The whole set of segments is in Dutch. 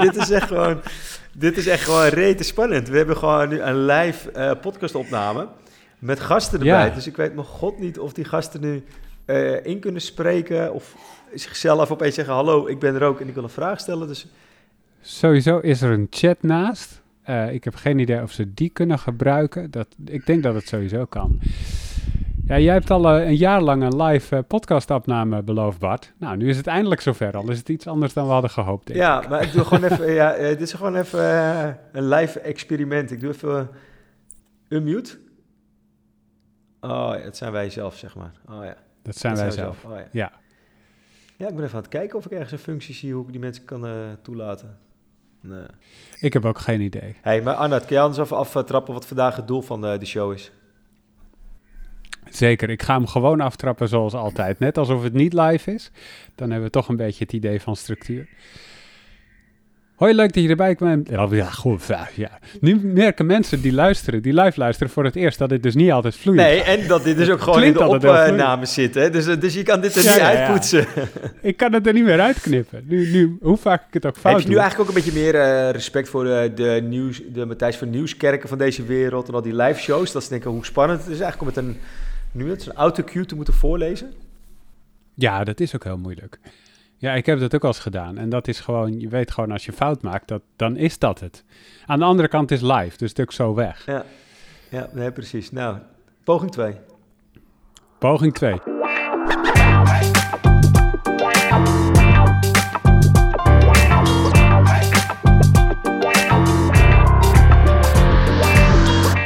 dit is echt gewoon, dit is echt gewoon rete spannend. We hebben gewoon nu een live uh, podcastopname met gasten erbij. Dus ik weet mijn god niet of die gasten nu uh, in kunnen spreken of zichzelf opeens zeggen: Hallo, ik ben er ook en ik wil een vraag stellen. Dus... Sowieso is er een chat naast. Uh, ik heb geen idee of ze die kunnen gebruiken. Dat, ik denk dat het sowieso kan. Ja, jij hebt al uh, een jaar lang een live uh, podcastopname beloofd, Bart. Nou, nu is het eindelijk zover. Al is het iets anders dan we hadden gehoopt. Denk ja, ik. maar ik doe gewoon even. ja, dit is gewoon even een live experiment. Ik doe even unmute. Oh, ja, dat zijn wij zelf, zeg maar. Oh ja. Dat zijn wij zelf. Oh, ja. ja. ja. ik ben even aan het kijken of ik ergens een functie zie hoe ik die mensen kan uh, toelaten. Nee. Ik heb ook geen idee. hey, maar Arnoud, kan je anders even aftrappen wat vandaag het doel van de show is? Zeker, ik ga hem gewoon aftrappen zoals altijd. Net alsof het niet live is. Dan hebben we toch een beetje het idee van structuur. Hoi, leuk dat je erbij kwam. Ja, goed. Ja. Nu merken mensen die luisteren, die live luisteren voor het eerst, dat dit dus niet altijd vloeit. Nee, en dat dit dus ook gewoon in de opname zit. Hè? Dus, dus je kan dit er ja, niet ja, uitpoetsen. Ik kan het er niet meer uitknippen. Nu, nu, hoe vaak ik het ook fout Heb je nu eigenlijk ook een beetje meer uh, respect voor de, de, nieuws, de Matthijs van Nieuwskerken van deze wereld en al die live shows? Dat ze denken hoe spannend het is eigenlijk om met een, nu het, een autocue te moeten voorlezen? Ja, dat is ook heel moeilijk. Ja, ik heb dat ook al eens gedaan. En dat is gewoon, je weet gewoon als je fout maakt, dat, dan is dat het. Aan de andere kant is live, dus het is ook zo weg. Ja, ja nee, precies. Nou, poging 2. Poging 2.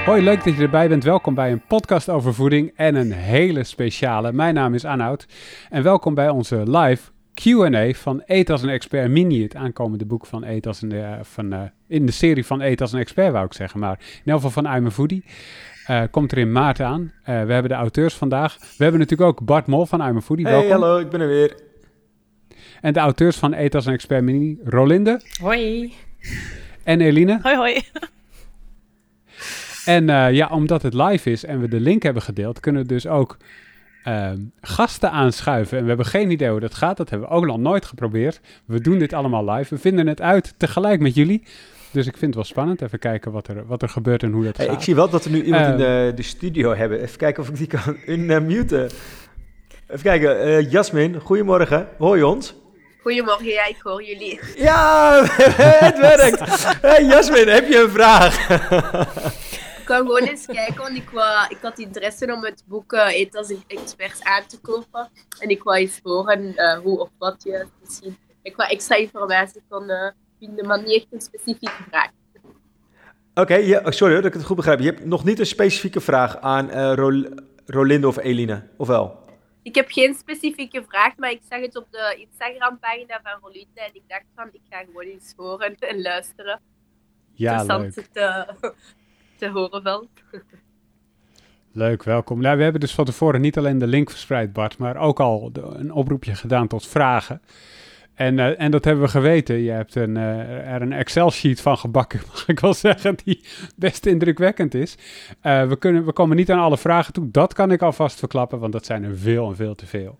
Hoi, leuk dat je erbij bent. Welkom bij een podcast over voeding en een hele speciale. Mijn naam is Arnoud en welkom bij onze live Q&A van Eet als een expert mini, het aankomende boek van Eet als een, uh, van, uh, in de serie van Eet als een expert wou ik zeggen, maar in ieder geval van I'm Foodie. Uh, komt er in maart aan. we hebben de auteurs vandaag. We hebben natuurlijk ook Bart Mol van I'm Foodie. Hey, hallo, ik ben er weer. En de auteurs van Eet als een expert mini, Rolinde. Hoi. En Eline. Hoi, hoi. En ja, omdat het live is en we de link hebben gedeeld, kunnen we dus ook uh, gasten aanschuiven. En we hebben geen idee hoe dat gaat. Dat hebben we ook nog nooit geprobeerd. We doen dit allemaal live. We vinden het uit tegelijk met jullie. Dus ik vind het wel spannend. Even kijken wat er, wat er gebeurt en hoe dat hey, gaat. Ik zie wel dat we nu iemand in de, de studio hebben. Even kijken of ik die kan unmuten. Even kijken. Uh, Jasmin, goedemorgen. Hoor je ons? Goedemorgen, ja, ik hoor jullie. Ja, het werkt. Hey Jasmin, heb je een vraag? ik kan gewoon eens kijken, want ik, wou, ik had interesse om het boek uh, Eet als expert aan te kopen. En ik wou eens horen uh, hoe of wat je misschien... Ik wou extra informatie kon uh, vinden, maar niet echt een specifieke vraag. Oké, okay, ja, sorry dat ik het goed begrijp. Je hebt nog niet een specifieke vraag aan Rol Rolinde of Eline, of wel? Ik heb geen specifieke vraag, maar ik zag het op de Instagram-pagina van Rolinde en ik dacht van, ik ga gewoon eens horen en luisteren. Ja, leuk. Te, horen valt. Leuk, welkom. Nou, we hebben dus van tevoren niet alleen de link verspreid, Bart, maar ook al een oproepje gedaan tot vragen. En, uh, en dat hebben we geweten. Je hebt een, uh, er een Excel-sheet van gebakken, mag ik wel zeggen, die best indrukwekkend is. Uh, we, kunnen, we komen niet aan alle vragen toe. Dat kan ik alvast verklappen, want dat zijn er veel en veel te veel.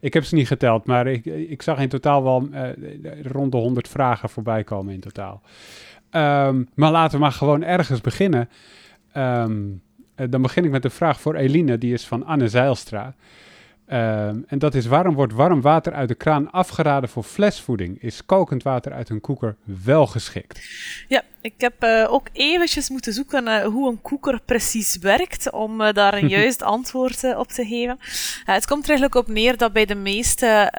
Ik heb ze niet geteld, maar ik, ik zag in totaal wel rond de 100 vragen voorbij komen in totaal. Um, maar laten we maar gewoon ergens beginnen. Um, dan begin ik met een vraag voor Eline, die is van Anne Zeilstra. Um, en dat is, waarom wordt warm water uit de kraan afgeraden voor flesvoeding? Is kokend water uit een koeker wel geschikt? Ja, ik heb uh, ook eventjes moeten zoeken uh, hoe een koeker precies werkt, om uh, daar een juist antwoord op te geven. het komt er eigenlijk op neer dat bij de meeste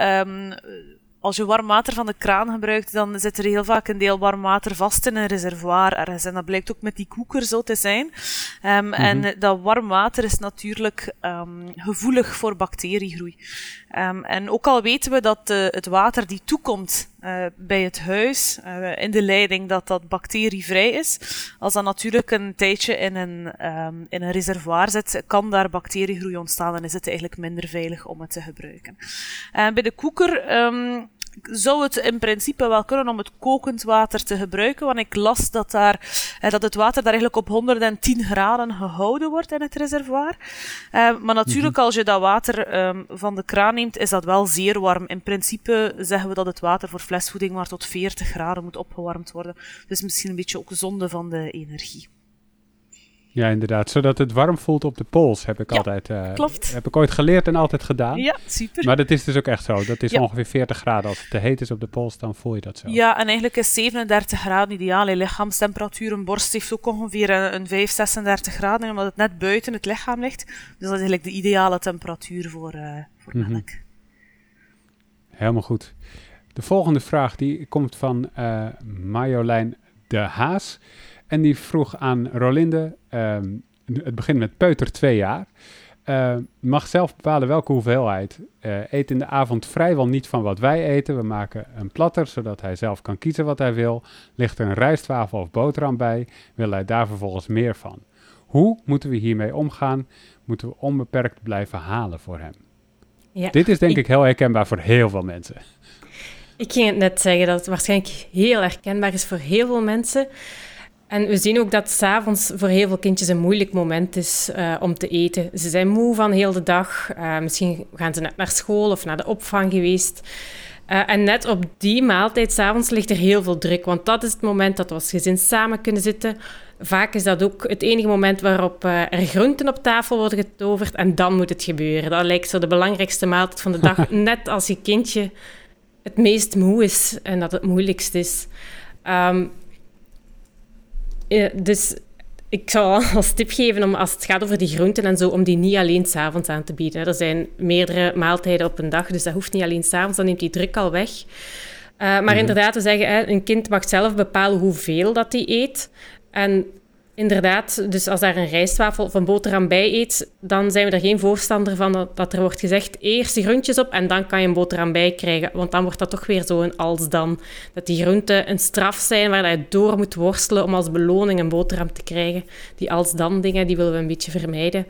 als je warm water van de kraan gebruikt, dan zit er heel vaak een deel warm water vast in een reservoir ergens. En dat blijkt ook met die koeker zo te zijn. Um, mm -hmm. En dat warm water is natuurlijk um, gevoelig voor bacteriegroei. Um, en ook al weten we dat uh, het water die toekomt uh, bij het huis, uh, in de leiding, dat dat bacterievrij is, als dat natuurlijk een tijdje in een, in een reservoir zit, kan daar bacteriegroei ontstaan en is het eigenlijk minder veilig om het te gebruiken. bij de koeker zou het in principe wel kunnen om het kokend water te gebruiken, want ik las dat, daar, eh, dat het water daar eigenlijk op 110 graden gehouden wordt in het reservoir. Uh, maar natuurlijk, mhm. als je dat water um, van de kraan neemt, is dat wel zeer warm. In principe zeggen we dat het water voor flesvoeding maar tot 40 graden moet opgewarmd worden. Dus misschien een beetje ook zonde van de energie. Ja, inderdaad. Zodat het warm voelt op de pols, heb ik altijd... Uh, klopt. Heb ik ooit geleerd en altijd gedaan. Ja, super. Maar dat is dus ook echt zo. Dat is ongeveer 40 graden. Als het te heet is op de pols, dan voel je dat zo. Ja, en eigenlijk is 37 graden ideaal. Je lichaamstemperatuur, een borst heeft ook ongeveer een, 5, 36 graden, omdat het net buiten het lichaam ligt. Dus dat is eigenlijk de ideale temperatuur voor, uh, voor mhm. melk. Helemaal goed. De volgende vraag die komt van uh, Marjolein de Haas. En die vroeg aan Rolinde, ehm, het begint met peuter twee jaar. Uh, mag zelf bepalen welke hoeveelheid. Uh, eet in de avond vrijwel niet van wat wij eten. We maken een platter, zodat hij zelf kan kiezen wat hij wil. Ligt er een rijstwafel of boterham bij, wil hij daar vervolgens meer van. Hoe moeten we hiermee omgaan? Moeten we onbeperkt blijven halen voor hem? Ja, Dit is denk ik, heel herkenbaar voor heel veel mensen. Ik ging het net zeggen dat het waarschijnlijk heel herkenbaar is voor heel veel mensen. En we zien ook dat s'avonds voor heel veel kindjes een moeilijk moment is uh, om te eten. Ze zijn moe van heel de dag. Uh, misschien gaan ze net naar school of naar de opvang geweest. Uh, en net op die maaltijd s'avonds ligt er heel veel druk. Want dat is het moment dat we als gezin samen kunnen zitten. Vaak is dat ook het enige moment waarop er groenten op tafel worden getoverd. En dan moet het gebeuren. Dat lijkt zo de belangrijkste maaltijd van de dag. net als je kindje het meest moe is en dat het moeilijkst is. Um, dus ik zou als tip geven om als het gaat over die groenten en zo, om die niet alleen s'avonds aan te bieden. Er zijn meerdere maaltijden op een dag, dus dat hoeft niet alleen s'avonds, dan neemt die druk al weg. Uh, maar mhm. inderdaad, we zeggen, een kind mag zelf bepalen hoeveel dat hij eet. En Inderdaad, dus als daar een rijstwafel of een boterham bij eet, dan zijn we er geen voorstander van dat, er wordt gezegd eerst de groentjes op en dan kan je een boterham bij krijgen. Want dan wordt dat toch weer zo een als dan. Dat die groenten een straf zijn waar je door moet worstelen om als beloning een boterham te krijgen. Die als dan dingen, die willen we een beetje vermijden.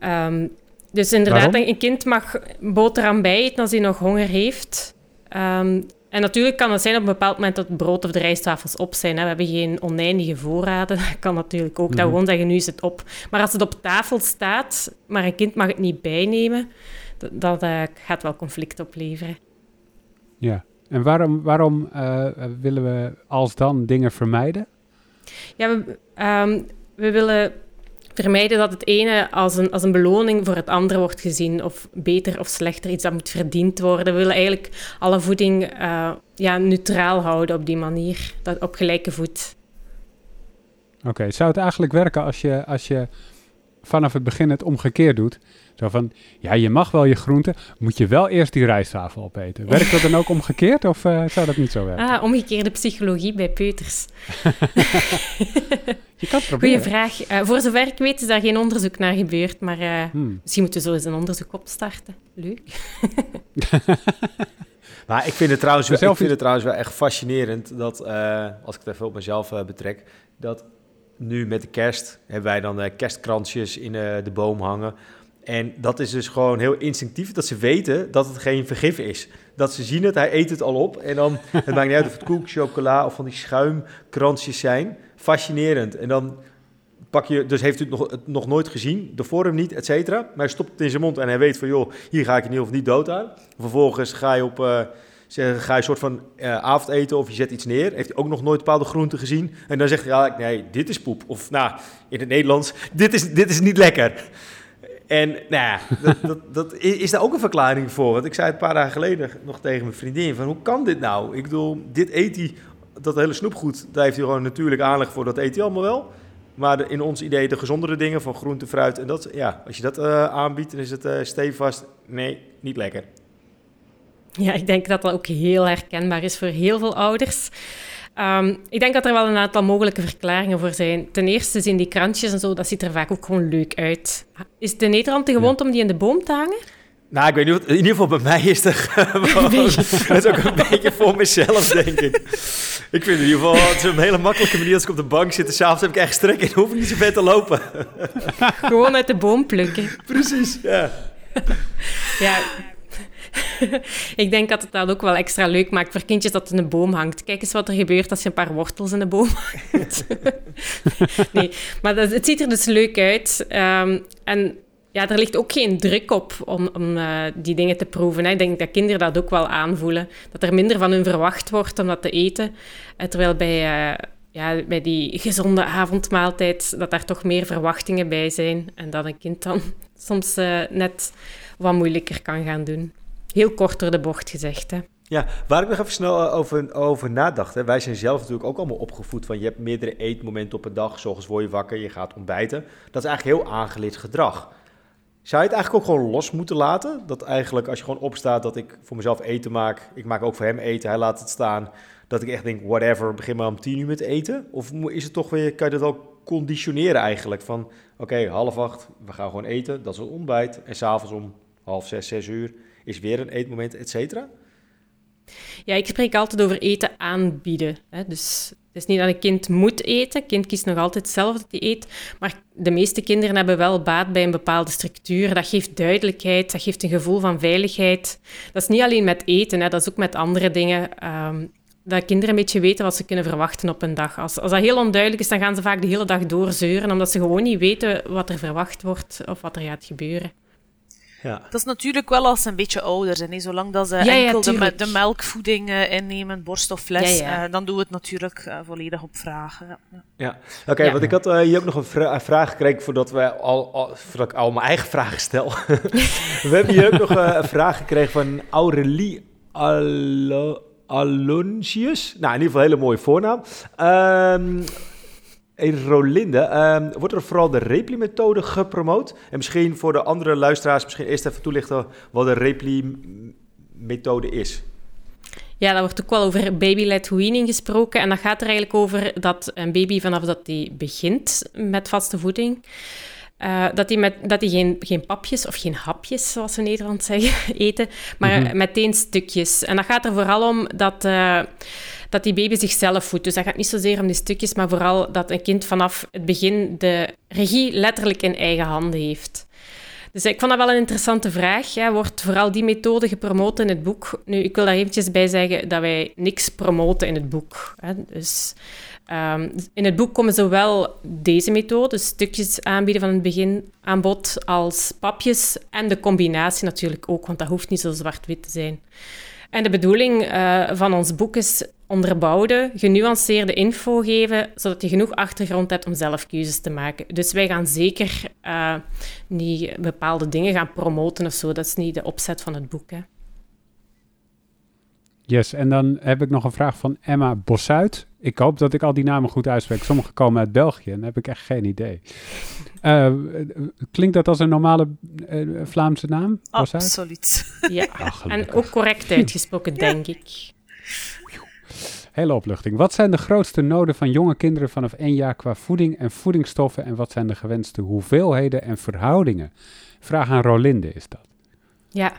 Um, dus inderdaad, een kind mag boterham bij eten als hij nog honger heeft. Um, en natuurlijk kan het zijn op een bepaald moment dat het brood of de rijstwafels op zijn. Hè. We hebben geen oneindige voorraden. Dat kan natuurlijk ook. Dat mhm. gewoon zeggen, nu is het op. Maar als het op tafel staat, maar een kind mag het niet bijnemen, dat, uh, gaat wel conflict opleveren. Ja, en waarom, waarom uh, willen we als dan dingen vermijden? Ja, we, um, we willen vermijden dat het ene als een, als een beloning voor het andere wordt gezien, of beter of slechter, iets dat moet verdiend worden. We willen eigenlijk alle voeding uh, ja, neutraal houden op die manier, dat, op gelijke voet. Oké, zou het eigenlijk werken als je, als je vanaf het begin het omgekeerd doet? Zo van, ja, je mag wel je groenten, moet je wel eerst die rijstwafel opeten. Werkt dat dan ook omgekeerd of uh, zou dat niet zo werken? Ah, omgekeerde psychologie bij peuters. je kan het proberen. Goeie vraag. Uh, voor zover ik weet is daar geen onderzoek naar gebeurd, maar uh, hmm. misschien moeten we zo eens een onderzoek opstarten. Leuk. maar ik vind het trouwens, wel, ik vind het trouwens wel echt fascinerend dat, als ik het even op mezelf betrek, dat nu met de kerst hebben wij dan kerstkransjes in de boom hangen. En dat is dus gewoon heel instinctief dat ze weten dat het geen vergif is. Dat ze zien het, hij eet het al op. En dan, het maakt niet uit of het koek, chocola of van die schuimkransjes zijn. Fascinerend. En dan pak je, dus heeft u het nog, nog nooit gezien, de vorm niet, et cetera. Maar hij stopt het in zijn mond en hij weet van, joh, hier ga ik in ieder geval niet dood aan. Vervolgens ga je op... Uh, ga je een soort van uh, avondeten of je zet iets neer. Heeft hij ook nog nooit bepaalde groenten gezien. En dan zegt hij, ja, nee, dit is poep. Of nou, in het Nederlands, dit is, dit is niet lekker. En nou ja, dat, dat, dat, is daar ook een verklaring voor. Want ik zei het een paar dagen geleden nog tegen mijn vriendin: van hoe kan dit nou? Ik bedoel, dit eet hij, dat hele snoepgoed, daar heeft hij gewoon natuurlijk aanleg voor, dat eet hij allemaal wel. Maar in ons idee de gezondere dingen van groente, fruit en dat, ja, als je dat uh, aanbiedt, dan is het uh, stevast, nee, niet lekker. Ja, ik denk dat dat ook heel herkenbaar is voor heel veel ouders. Um, ik denk dat er wel een aantal mogelijke verklaringen voor zijn. Ten eerste zijn die krantjes en zo, dat ziet er vaak ook gewoon leuk uit. Is de Nederland te gewond om die in de boom te hangen? Nou, ik weet niet, in ieder geval bij mij is het gewoon... dat is ook een beetje voor mezelf, denk ik. Ik vind in ieder geval, het is een hele makkelijke manier als ik op de bank zit. S'avonds heb ik echt strek en hoef ik niet zo ver te lopen. gewoon uit de boom plukken. Precies, ja. ja, ik denk dat het dat ook wel extra leuk maakt voor kindjes dat in een boom hangt. Kijk eens wat er gebeurt als je een paar wortels in de boom hangt. nee, maar dat, het ziet er dus leuk uit. Ehm, en ja, er ligt ook geen druk op om, om uh, die dingen te proeven. Hè. Ik denk dat kinderen dat ook wel aanvoelen. Dat er minder van hun verwacht wordt om dat te eten. Uh, terwijl bij, uh, ja, bij die gezonde avondmaaltijd, dat daar toch meer verwachtingen bij zijn. En dat een kind dan soms net wat moeilijker kan gaan doen. Heel kort door de bocht gezegd, hè. Ja, waar ik nog even snel over, over nadacht. Hè. Wij zijn zelf natuurlijk ook allemaal opgevoed van je hebt meerdere eetmomenten op een dag. S'ochtends word je wakker, je gaat ontbijten. Dat is eigenlijk heel aangeleerd gedrag. Zou je het eigenlijk ook gewoon los moeten laten? Dat eigenlijk als je gewoon opstaat dat ik voor mezelf eten maak. Ik maak ook voor hem eten, hij laat het staan. Dat ik echt denk, whatever, begin maar om tien uur met eten. Of is het toch weer, kan je dat ook conditioneren eigenlijk? Van oké, half acht, we gaan gewoon eten, dat is een ontbijt. En s'avonds om half zes, zes uur is weer een eetmoment, et cetera? Ja, ik spreek altijd over eten aanbieden. Hè. Dus het is niet dat een kind moet eten. kind kiest nog altijd zelf dat hij eet. Maar de meeste kinderen hebben wel baat bij een bepaalde structuur. Dat geeft duidelijkheid, dat geeft een gevoel van veiligheid. Dat is niet alleen met eten, hè. dat is ook met andere dingen. Um, dat kinderen een beetje weten wat ze kunnen verwachten op een dag. Als, als dat heel onduidelijk is, dan gaan ze vaak de hele dag doorzeuren, omdat ze gewoon niet weten wat er verwacht wordt of wat er gaat gebeuren. Ja. Dat is natuurlijk wel als ze een beetje ouder zijn. Hè. Zolang dat ze enkel de, de, melkvoeding uh, innemen, borst of fles, uh, dan doen we het natuurlijk uh, volledig op vragen. Ja, oké, okay, want ik had hier ook nog een, vra vraag gekregen voordat, we al, al, voordat ik al mijn eigen vragen stel. we hebben hier ook nog een vraag gekregen van Aurelie Allo Alonsius. Nou, in ieder geval een hele mooie voornaam. Um, Rolinde, um, wordt er vooral de Repli-methode gepromoot? En misschien voor de andere luisteraars, misschien eerst even toelichten wat de Repli-methode is. Ja, daar wordt ook wel over baby-led weaning gesproken. En dat gaat er eigenlijk over dat een baby vanaf dat hij begint met vaste voeding, uh, dat hij, met, dat hij geen, geen papjes of geen hapjes, zoals we in Nederland zeggen, eten, maar mm -hmm. meteen stukjes. En dat gaat er vooral om dat... Uh, dat die baby zichzelf voedt. Dus dat gaat niet zozeer om die stukjes, maar vooral dat een kind vanaf het begin de regie letterlijk in eigen handen heeft. Dus ik vond dat wel een interessante vraag. Wordt vooral die methode gepromoot in het boek? Nu, ik wil daar eventjes bij zeggen dat wij niks promoten in het boek. Hè. Dus um, in het boek komen zowel deze methode, stukjes aanbieden van het begin aan bod, als papjes en de combinatie natuurlijk ook, want dat hoeft niet zo zwart-wit te zijn. En de bedoeling uh, van ons boek is onderbouwde, genuanceerde info geven, zodat je genoeg achtergrond hebt om zelf keuzes te maken. Dus wij gaan zeker uh, niet bepaalde dingen gaan promoten of zo. Dat is niet de opzet van het boek. Hè. Yes, en dan heb ik nog een vraag van Emma Bossuit. Ik hoop dat ik al die namen goed uitspreek. Sommige komen uit België en heb ik echt geen idee. Uh, klinkt dat als een normale uh, Vlaamse naam? Bossuit? Absoluut. Ja, Ach, en ook correct uitgesproken, denk ik. Hele opluchting. Wat zijn de grootste noden van jonge kinderen vanaf één jaar qua voeding en voedingsstoffen? En wat zijn de gewenste hoeveelheden en verhoudingen? Vraag aan Rolinde is dat. Ja,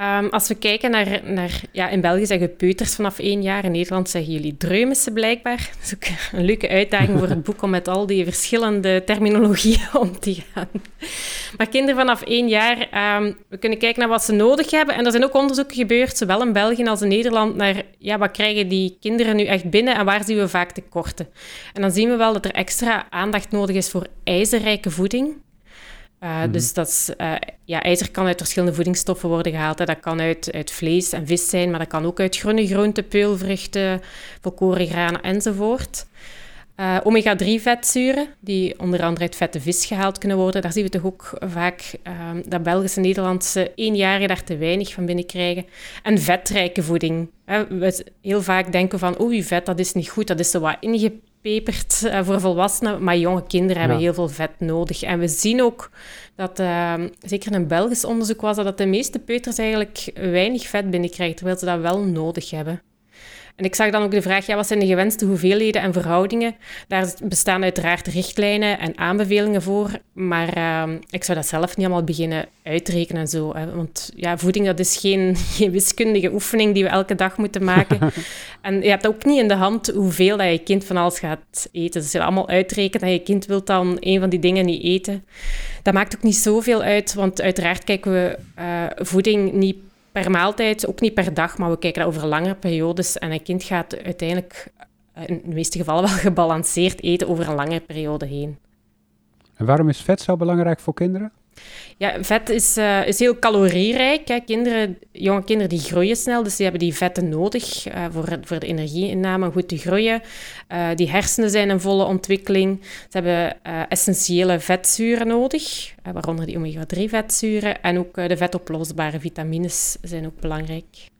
Um, als we kijken naar, naar ja, in België zeggen peuters vanaf één jaar, in Nederland zeggen jullie dreumissen blijkbaar. Dat is ook een leuke uitdaging voor het boek om met al die verschillende terminologieën om te gaan. Maar kinderen vanaf één jaar, um, we kunnen kijken naar wat ze nodig hebben. En er zijn ook onderzoeken gebeurd, zowel in België als in Nederland, naar ja, wat krijgen die kinderen nu echt binnen en waar zien we vaak tekorten. En dan zien we wel dat er extra aandacht nodig is voor ijzerrijke voeding. Uh, Dus dat is, uh, ja, ijzer kan uit verschillende voedingsstoffen worden gehaald. Hè. Dat kan uit, uit vlees en vis zijn, maar dat kan ook uit groene groenten, peulvruchten, volkoren granen enzovoort. Uh, Omega-3-vetzuren, die onder andere uit vette vis gehaald kunnen worden. Daar zien we toch ook vaak ehm, dat Belgische en Nederlandse eenjarigen daar te weinig van binnenkrijgen. En vetrijke voeding. We heel vaak denken van, oei, vet, dat is niet goed, dat is zo wat ingepakt pepert uh, voor volwassenen, maar jonge kinderen hebben heel veel vet nodig. En we zien ook dat, uh, zeker in een Belgisch onderzoek was dat, dat de meeste peuters eigenlijk weinig vet binnenkrijgen, terwijl ze dat wel nodig hebben. En ik zag dan ook de vraag, ja, wat zijn de gewenste hoeveelheden en verhoudingen? Daar bestaan uiteraard richtlijnen en aanbevelingen voor, maar uh, ik zou dat zelf niet allemaal beginnen uitrekenen en zo. Hè. Want ja, voeding, dat is geen, geen wiskundige oefening die we elke dag moeten maken. en je hebt ook niet in de hand hoeveel dat je kind van alles gaat eten. Dus je allemaal uitrekent en je kind wilt dan een van die dingen niet eten, dat maakt ook niet zoveel uit, want uiteraard kijken we uh, voeding niet per maaltijd, ook niet per dag, maar we kijken over langere periodes. En een kind gaat uiteindelijk in de meeste gevallen wel gebalanceerd eten over een lange periode heen. En waarom is vet zo belangrijk voor kinderen? Ja, vet is, uh, is heel calorierijk. Hè. Kinderen, jonge kinderen die groeien snel, dus die hebben die vetten nodig uh, voor, voor de energieinname goed te groeien. Uh, die hersenen zijn in volle ontwikkeling. Ze hebben essentiële vetzuren nodig, waaronder die omega-3 vetzuren. En ook de vetoplosbare vitamines zijn ook belangrijk.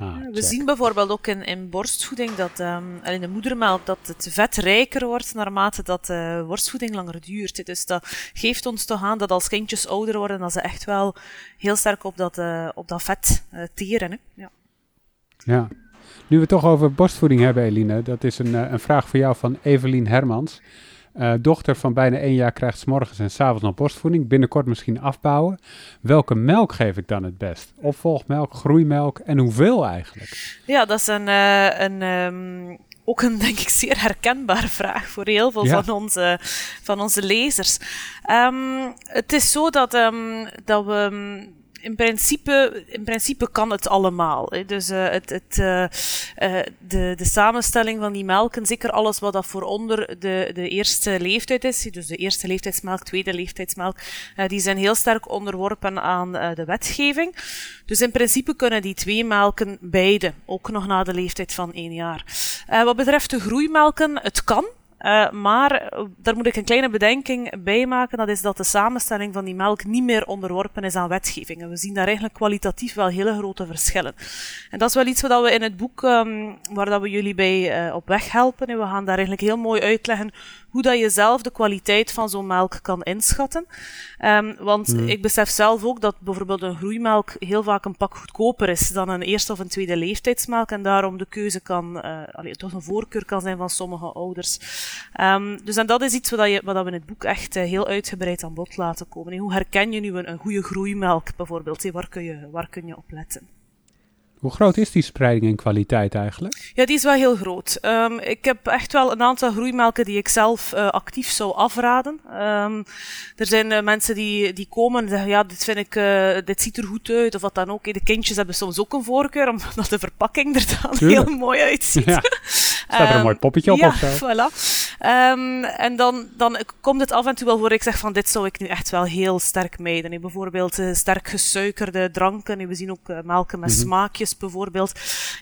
Ah, we zien bijvoorbeeld ook in, in borstvoeding dat um, in de moedermelk dat het vet rijker wordt naarmate dat de borstvoeding langer duurt. Dus dat geeft ons toch aan dat als kindjes ouder worden, dat ze echt wel heel sterk op dat, uh, op dat vet uh, teren. Hè? Ja. ja. Nu we het toch over borstvoeding hebben, Eline, dat is een, een vraag voor jou van Evelien Hermans. Uh, dochter van bijna één jaar krijgt s morgens en s avonds nog borstvoeding. Binnenkort misschien afbouwen. Welke melk geef ik dan het best? Opvolgmelk, groeimelk en hoeveel eigenlijk? Ja, dat is een, uh, een um, ook een denk ik zeer herkenbare vraag voor heel veel ja. van, onze, van onze lezers. Um, het is zo dat, um, dat we in principe, in principe kan het allemaal. Hè. Dus uh, het, het, uh, uh, de, de samenstelling van die melken, zeker alles wat dat voor onder de, de eerste leeftijd is, dus de eerste leeftijdsmelk, tweede leeftijdsmelk, die zijn heel sterk onderworpen aan de wetgeving. Dus in principe kunnen die twee melken beide, ook nog na de leeftijd van één jaar. wat betreft de groeimelken, het kan. Uh, maar eh, daar moet ik een kleine bedenking bij maken. Dat is dat de samenstelling van die melk niet meer onderworpen is aan wetgeving. En we zien daar eigenlijk kwalitatief wel hele grote verschillen. En dat is wel iets wat we in het boek, um, waar dat we jullie bij uh, op weg helpen. En we gaan daar eigenlijk heel mooi uitleggen hoe dat je zelf de kwaliteit van zo'n melk kan inschatten. Um, want mm. ik besef zelf ook dat bijvoorbeeld een groeimelk heel vaak een pak goedkoper is dan een eerste of een tweede leeftijdsmelk. En daarom de keuze kan, uh, allee, toch een voorkeur kan zijn van sommige ouders. Um, dus en dat is iets wat, je, wat we in het boek echt uh, heel uitgebreid aan bod laten komen. Hoe herken je nu een, een goede groeimelk bijvoorbeeld? Waar kun, je, waar kun je op letten? Hoe groot is die spreiding in kwaliteit eigenlijk? Ja, die is wel heel groot. Um, ik heb echt wel een aantal groeimelken die ik zelf uh, actief zou afraden. Um, er zijn uh, mensen die, die komen en zeggen, ja, dit vind ik, uh, dit ziet er goed uit, of wat dan ook. De kindjes hebben soms ook een voorkeur, omdat de verpakking er dan Tuurlijk. heel mooi uitziet. Ja. Staat er een mooi poppetje op ja, of zo? voilà. En dan, dan komt het af en toe wel voor ik zeg van, dit zou ik nu echt wel heel sterk mijden. Bijvoorbeeld sterk gesuikerde dranken. we zien ook melken met mm -hmm. smaakjes bijvoorbeeld.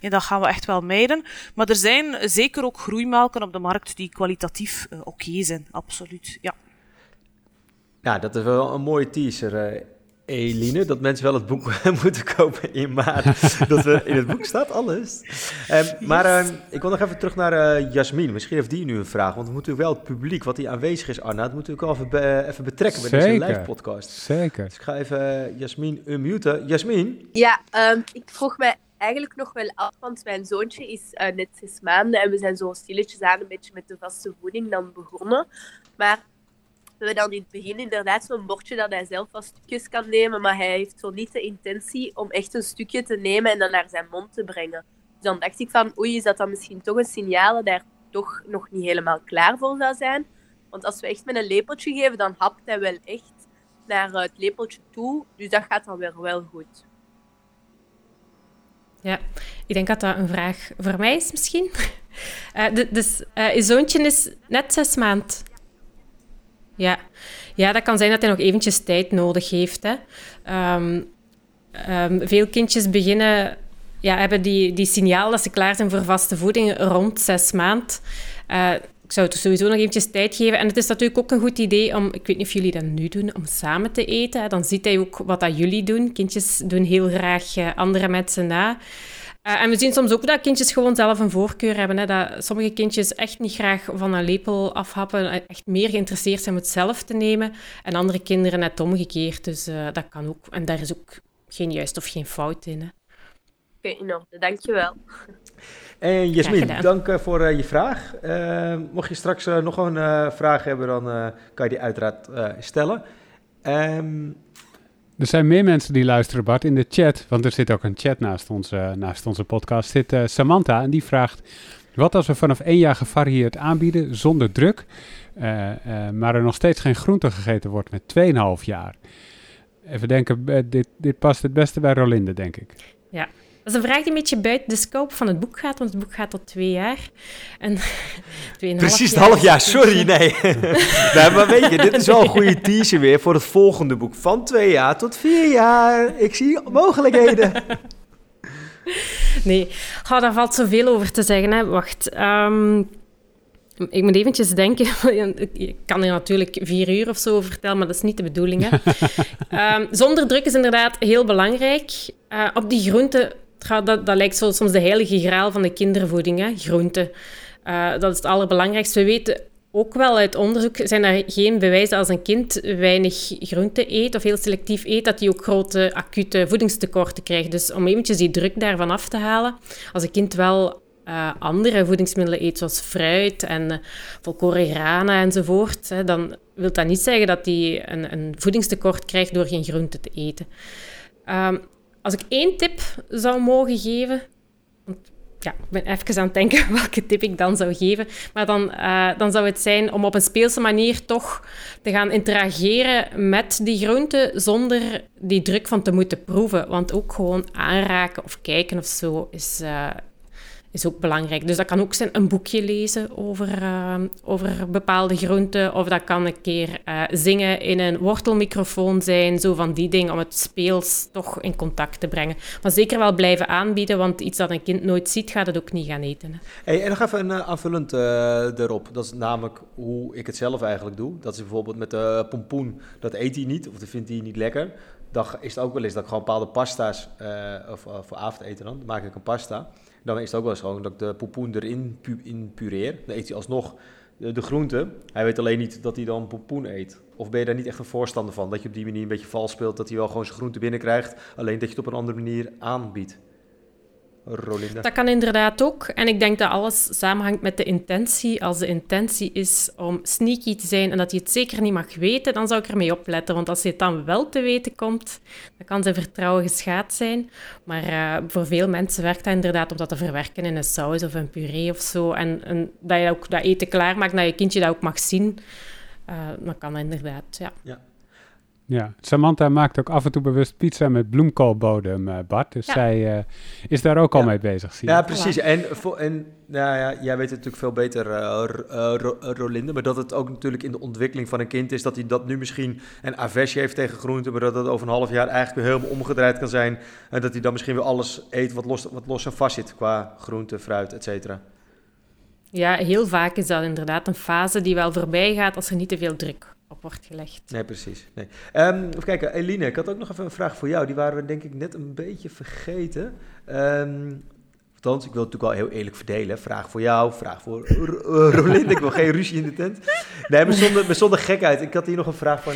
En dat gaan we echt wel mijden. Maar er zijn zeker ook groeimelken op de markt die kwalitatief uh, oké zijn. Absoluut, ja. Ja, dat is wel een mooie teaser. Eline, dat mensen wel het boek moeten kopen in maart. dat we in het boek staat alles. Um, maar uh, ik wil nog even terug naar uh, Jasmin. Misschien heeft die nu een vraag. Want we moeten wel het publiek wat hier aanwezig is, Arna, dat moeten we ook even, be even betrekken bij deze live podcast. Zeker. Dus ik ga even Jasmin unmuten. Jasmin? Ja, um, ik vroeg mij eigenlijk nog wel af, want mijn zoontje is uh, net zes maanden en we zijn zo stilletjes aan een beetje met de vaste voeding dan begonnen. Maar we hebben dan in het begin inderdaad zo'n bordje dat hij zelf wat stukjes kan nemen, maar hij heeft zo niet de intentie om echt een stukje te nemen en dan naar zijn mond te brengen. Dus dan dacht ik van, oei, is dat dan misschien toch een signaal dat hij toch nog niet helemaal klaar voor zou zijn? Want als we echt met een lepeltje geven, dan hapt hij wel echt naar het lepeltje toe. Dus dat gaat dan weer wel goed. Ja, ik denk dat dat een vraag voor mij is misschien. Uh, dus uh, je zoontje is net zes maand. Ja. ja, dat kan zijn dat hij nog eventjes tijd nodig heeft. Hè. Um, um, veel kindjes beginnen, ja, hebben die, die signaal dat ze klaar zijn voor vaste voeding rond zes maand. Uh, ik zou het sowieso nog eventjes tijd geven. En het is natuurlijk ook een goed idee om, ik weet niet of jullie dat nu doen, om samen te eten. Dan ziet hij ook wat dat jullie doen. Kindjes doen heel graag andere mensen na. Uh, en we zien soms ook dat kindjes gewoon zelf een voorkeur hebben. Hè? Dat sommige kindjes echt niet graag van een lepel afhappen, echt meer geïnteresseerd zijn om het zelf te nemen. En andere kinderen net omgekeerd. Dus uh, dat kan ook. En daar is ook geen juist of geen fout in. Oké, okay, in orde. Dankjewel. En Jasmin, dank voor uh, je vraag. Uh, mocht je straks nog een vraag hebben, dan kan je die uiteraard stellen. Um, er zijn meer mensen die luisteren, Bart, in de chat. Want er zit ook een chat naast onze, naast onze podcast. Zit Samantha en die vraagt... Wat als we vanaf één jaar gevarieerd aanbieden zonder druk... maar er nog steeds geen groente gegeten wordt met 2,5 jaar... Even denken, eh, dit, dit past het beste bij Rolinde, denk ik. Ja, dat is een vraag die een beetje buiten de scope van het boek gaat, want het boek gaat tot twee jaar. En Precies het half jaar, sorry, nee. nee. Maar weet je, dit is wel een goede teaser weer voor het volgende boek. Van twee jaar tot vier jaar. Ik zie mogelijkheden. Nee, oh, daar valt zoveel over te zeggen. Hè. Wacht, um, ik moet eventjes denken. Ik kan er natuurlijk vier uur of zo over vertellen, maar dat is niet de bedoeling. Hè. um, zonder druk is inderdaad heel belangrijk. Uh, op die groenten, dat, dat lijkt soms de heilige graal van de kindervoeding, hè, groenten. Uh, dat is het allerbelangrijkste. We weten ook wel uit onderzoek, zijn er geen bewijzen als een kind weinig groente eet of heel selectief eet, dat hij ook grote acute voedingstekorten krijgt. Dus om eventjes die druk daarvan af te halen, als een kind wel uh, andere voedingsmiddelen eet, zoals fruit en uh, volkoren granen enzovoort, hè, dan wil dat niet zeggen dat hij een, een, voedingstekort krijgt door geen groente te eten. Um, als ik één tip zou mogen geven, ja, ik ben even aan het denken welke tip ik dan zou geven. Maar dan, uh, dan zou het zijn om op een speelse manier toch te gaan interageren met die groente zonder die druk van te moeten proeven. Want ook gewoon aanraken of kijken of zo is, uh, is ook belangrijk. Dus dat kan ook zijn een boekje lezen over, uh, over bepaalde groenten. Of dat kan een keer uh, zingen in een wortelmicrofoon zijn. Zo van die dingen om het speels toch in contact te brengen. Maar zeker wel blijven aanbieden, want iets dat een kind nooit ziet, gaat het ook niet gaan eten. Hey, en nog even een uh, aanvullend erop. Dat is namelijk hoe ik het zelf eigenlijk doe. Dat is bijvoorbeeld met de pompoen. Dat eet hij niet of dat vindt hij niet lekker. Dan is het ook wel eens dat ik gewoon bepaalde pasta's, of voor avondeten dan maak ik een pasta dan is het ook wel eens gewoon dat ik de poepoen erin in pureer. Dan eet hij alsnog de, de groente. Hij weet alleen niet dat hij dan poepoen eet. Of ben je daar niet echt een voorstander van? Dat je op die manier een beetje vals speelt, dat hij wel gewoon zijn groente binnenkrijgt. Alleen dat je het op een andere manier aanbiedt. Rolinda. Dat kan inderdaad ook. En ik denk dat alles samenhangt met de intentie. Als de intentie is om sneaky te zijn en dat je het zeker niet mag weten, dan zou ik ermee opletten. Want als je het dan wel te weten komt, dan kan zijn vertrouwen geschaad zijn. Maar uh, voor veel mensen werkt dat inderdaad om dat te verwerken in een saus of een puree of zo. En, en dat je ook dat eten klaarmaakt, dat je kindje dat ook mag zien. Uh, dan kan dat inderdaad, ja. ja. Ja, Samantha maakt ook af en toe bewust pizza met bloemkoolbodem, uh, Bart. Dus zij uh, is daar ook al mee bezig. Zie ja, precies. En, en nou ja, jij weet het natuurlijk veel beter, uh, Rolinde. Maar dat het ook natuurlijk in de ontwikkeling van een kind is... dat hij dat nu misschien een aversie heeft tegen groenten... maar dat het over een half jaar eigenlijk weer helemaal omgedraaid kan zijn... en dat hij dan misschien weer alles eet wat los, wat los en vast zit... qua groente, fruit, et cetera. Ja, heel vaak is dat inderdaad een fase die wel voorbij gaat... als er niet te veel druk op wordt gelegd. Nee, precies. Nee. Um, even kijken, Eline, ik had ook nog even een vraag voor jou. Die waren we denk ik net een beetje vergeten. Um, althans, ik wil het natuurlijk wel heel eerlijk verdelen. Vraag voor jou, vraag voor Rolinde. ik wil geen ruzie in de tent. Nee, maar zonder, maar zonder gekheid. Ik had hier nog een vraag van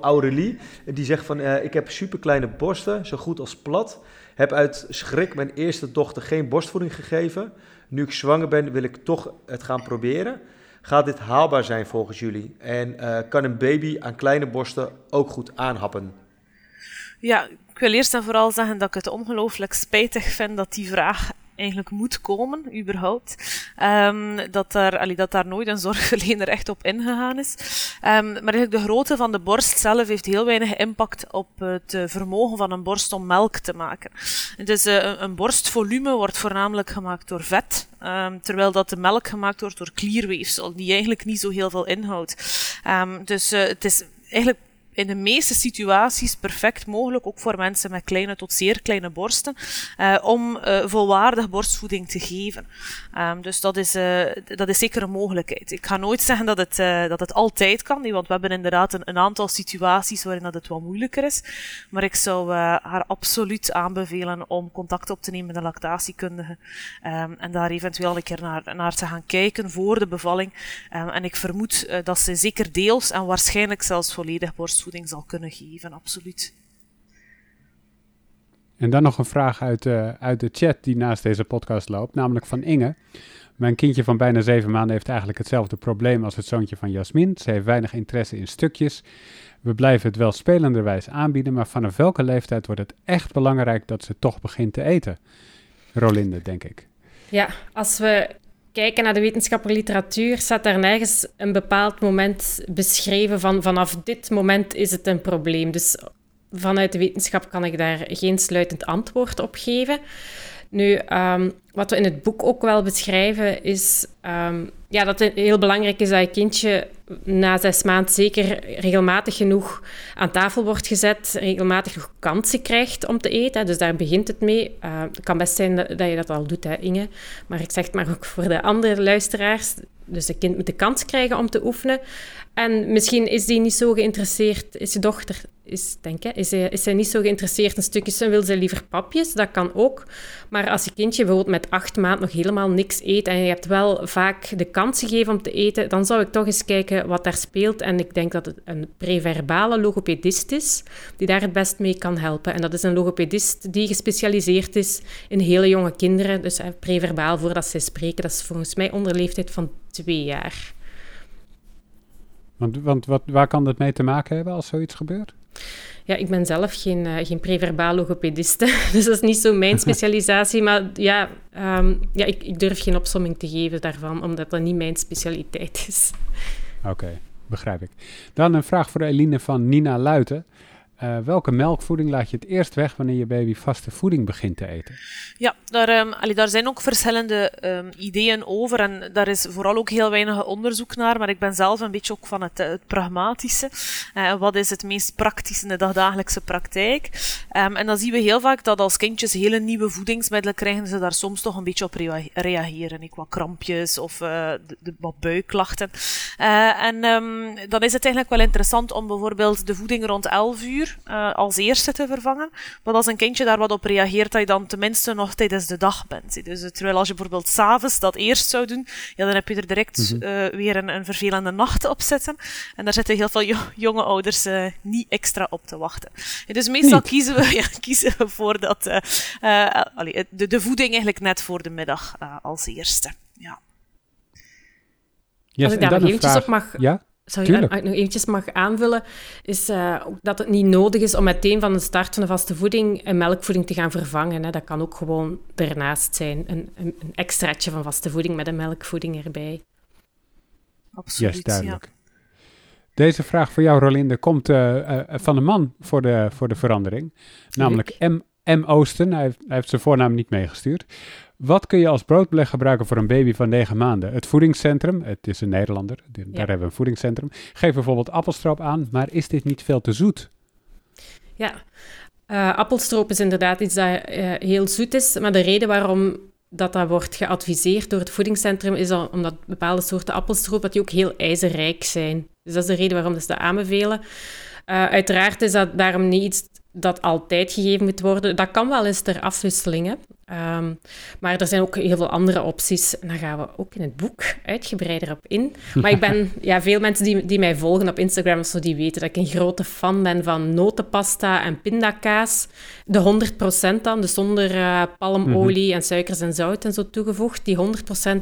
Aurelie. Die zegt van, uh, ik heb superkleine borsten, zo goed als plat. Heb uit schrik mijn eerste dochter geen borstvoeding gegeven. Nu ik zwanger ben, wil ik toch het gaan proberen. Gaat dit haalbaar zijn volgens jullie? En uh, kan een baby aan kleine borsten ook goed aanhappen? Ja, ik wil eerst en vooral zeggen dat ik het ongelooflijk spijtig vind dat die vraag eigenlijk moet komen, überhaupt. Um, dat, daar, allee, dat daar nooit een zorgverlener echt op ingegaan is. Um, maar eigenlijk de grootte van de borst zelf heeft heel weinig impact op het vermogen van een borst om melk te maken. Dus uh, een borstvolume wordt voornamelijk gemaakt door vet, um, terwijl dat de melk gemaakt wordt door klierweefsel, die eigenlijk niet zo heel veel inhoudt. dus het is eigenlijk in de meeste situaties perfect mogelijk, ook voor mensen met kleine tot zeer kleine borsten, uh, om uh, volwaardig borstvoeding te geven. Um, dus dat is, uh, dat is zeker een mogelijkheid. Ik ga nooit zeggen dat het, dat het altijd kan, want we hebben inderdaad een, aantal situaties waarin dat het wat moeilijker is. Maar ik zou haar absoluut aanbevelen om contact op te nemen met een lactatiekundige um, en daar eventueel een keer naar, naar te gaan kijken voor de bevalling. Um, en ik vermoed dat ze zeker deels en waarschijnlijk zelfs volledig borstvoeding voeding zal kunnen geven, absoluut. En dan nog een vraag uit, uh, uit de chat die naast deze podcast loopt, namelijk van Inge. Mijn kindje van bijna zeven maanden heeft eigenlijk hetzelfde probleem als het zoontje van Jasmin. Ze heeft weinig interesse in stukjes. We blijven het wel spelenderwijs aanbieden, maar vanaf welke leeftijd wordt het echt belangrijk dat ze toch begint te eten? Rolinde, denk ik. Ja, als we kijken naar de wetenschappelijke literatuur, staat daar nergens een bepaald moment beschreven van vanaf dit moment is het een probleem. Dus vanuit de wetenschap kan ik daar geen sluitend antwoord op geven. Nu, ehm, wat we in het boek ook wel beschrijven, is ehm, ja, dat het heel belangrijk is dat je kindje na zes maanden zeker regelmatig genoeg aan tafel wordt gezet, regelmatig genoeg kansen krijgt om te eten. Dus daar begint het mee. Uh, het kan best zijn dat, je dat al doet, hè, Inge. Maar ik zeg het maar ook voor de andere luisteraars. Dus een kind moet de kans krijgen om te oefenen. En misschien is die niet zo geïnteresseerd, is je dochter, is, denk ik, is, is zij niet zo geïnteresseerd in stukjes en wil ze liever papjes, dat kan ook. Maar als je kindje bijvoorbeeld met acht maanden nog helemaal niks eet en je hebt wel vaak de kans gegeven om te eten, dan zou ik toch eens kijken wat daar speelt. En ik denk dat het een preverbale logopedist is die daar het best mee kan helpen. En dat is een logopedist die gespecialiseerd is in hele jonge kinderen, dus preverbaal voordat zij spreken. Dat is volgens mij onder leeftijd van twee jaar. Want, want wat, waar kan dat mee te maken hebben als zoiets gebeurt? Ja, ik ben zelf geen, uh, geen preverbaal logopediste, dus dat is niet zo mijn specialisatie. maar ja, ehm, ja ik, ik, durf geen opsomming te geven daarvan, omdat dat niet mijn specialiteit is. Oké, begrijp ik. Dan een vraag voor Eline van Nina Luiten. Uh, welke melkvoeding laat je het eerst weg wanneer je baby vaste voeding begint te eten? Ja, daar, allee, daar zijn ook verschillende um, ideeën over en daar is vooral ook heel weinig onderzoek naar, maar ik ben zelf een beetje ook van het, het pragmatische. Uh, wat is het meest praktisch in de dagdagelijkse praktijk? Um, en dan zien we heel vaak dat als kindjes hele nieuwe voedingsmiddelen krijgen, ze daar soms toch een beetje op rea reageren. Ik wat krampjes of uh, de, de, wat buikklachten. en dan is het eigenlijk wel interessant om bijvoorbeeld de voeding rond 11 uur uh, als eerste te vervangen. Maar als een kindje daar wat op reageert, dat je dan tenminste nog tijdens de dag bent. Dus terwijl als je bijvoorbeeld s'avonds dat eerst zou doen, ja, dan heb je er direct mm -hmm. uh, weer een, een, vervelende nacht op zitten. En daar zitten heel veel jo jonge ouders uh, niet extra op te wachten. dus meestal kiezen we, ja, kiezen we voor dat, de, de voeding eigenlijk net voor de middag als eerste. Ja. Yes, als ik daar nog eventjes vraag... op mag... Ja? Zou je nog eventjes mag aanvullen, is uh, dat het niet nodig is om meteen van de start van de vaste voeding een melkvoeding te gaan vervangen. Hè. Dat kan ook gewoon ernaast zijn. Een, een, een extraatje van vaste voeding met een melkvoeding erbij. Absoluut, yes, duidelijk. Deze vraag voor jou, Rolinde, komt uh, uh, van een man voor de, voor de verandering. Namelijk M. M. Oosten. Hij heeft, hij heeft zijn voornaam niet meegestuurd. Wat kun je als broodbeleg gebruiken voor een baby van 9 maanden? Het voedingscentrum, het is een Nederlander, daar hebben we een voedingscentrum. Geef bijvoorbeeld appelstroop aan, maar is dit niet veel te zoet? Ja, uh, appelstroop is inderdaad iets dat uh, heel zoet is, maar de reden waarom dat, dat wordt geadviseerd door het voedingscentrum is al omdat bepaalde soorten appelstroop dat die ook heel ijzerrijk zijn. Dus dat is de reden waarom ze dat aanbevelen. Uh, uiteraard is dat daarom niet iets dat altijd gegeven moet worden. Dat kan wel eens ter afwisseling. Hè. Um, maar er zijn ook heel veel andere opties. En daar gaan we ook in het boek uitgebreider op in. Maar ik ben, ja, veel mensen die, die mij volgen op Instagram, zo, die weten dat ik een grote fan ben van notenpasta en pindakaas. De 100% dan, dus zonder uh, palmolie mm -hmm. en suikers en zout en zo toegevoegd. Die 100%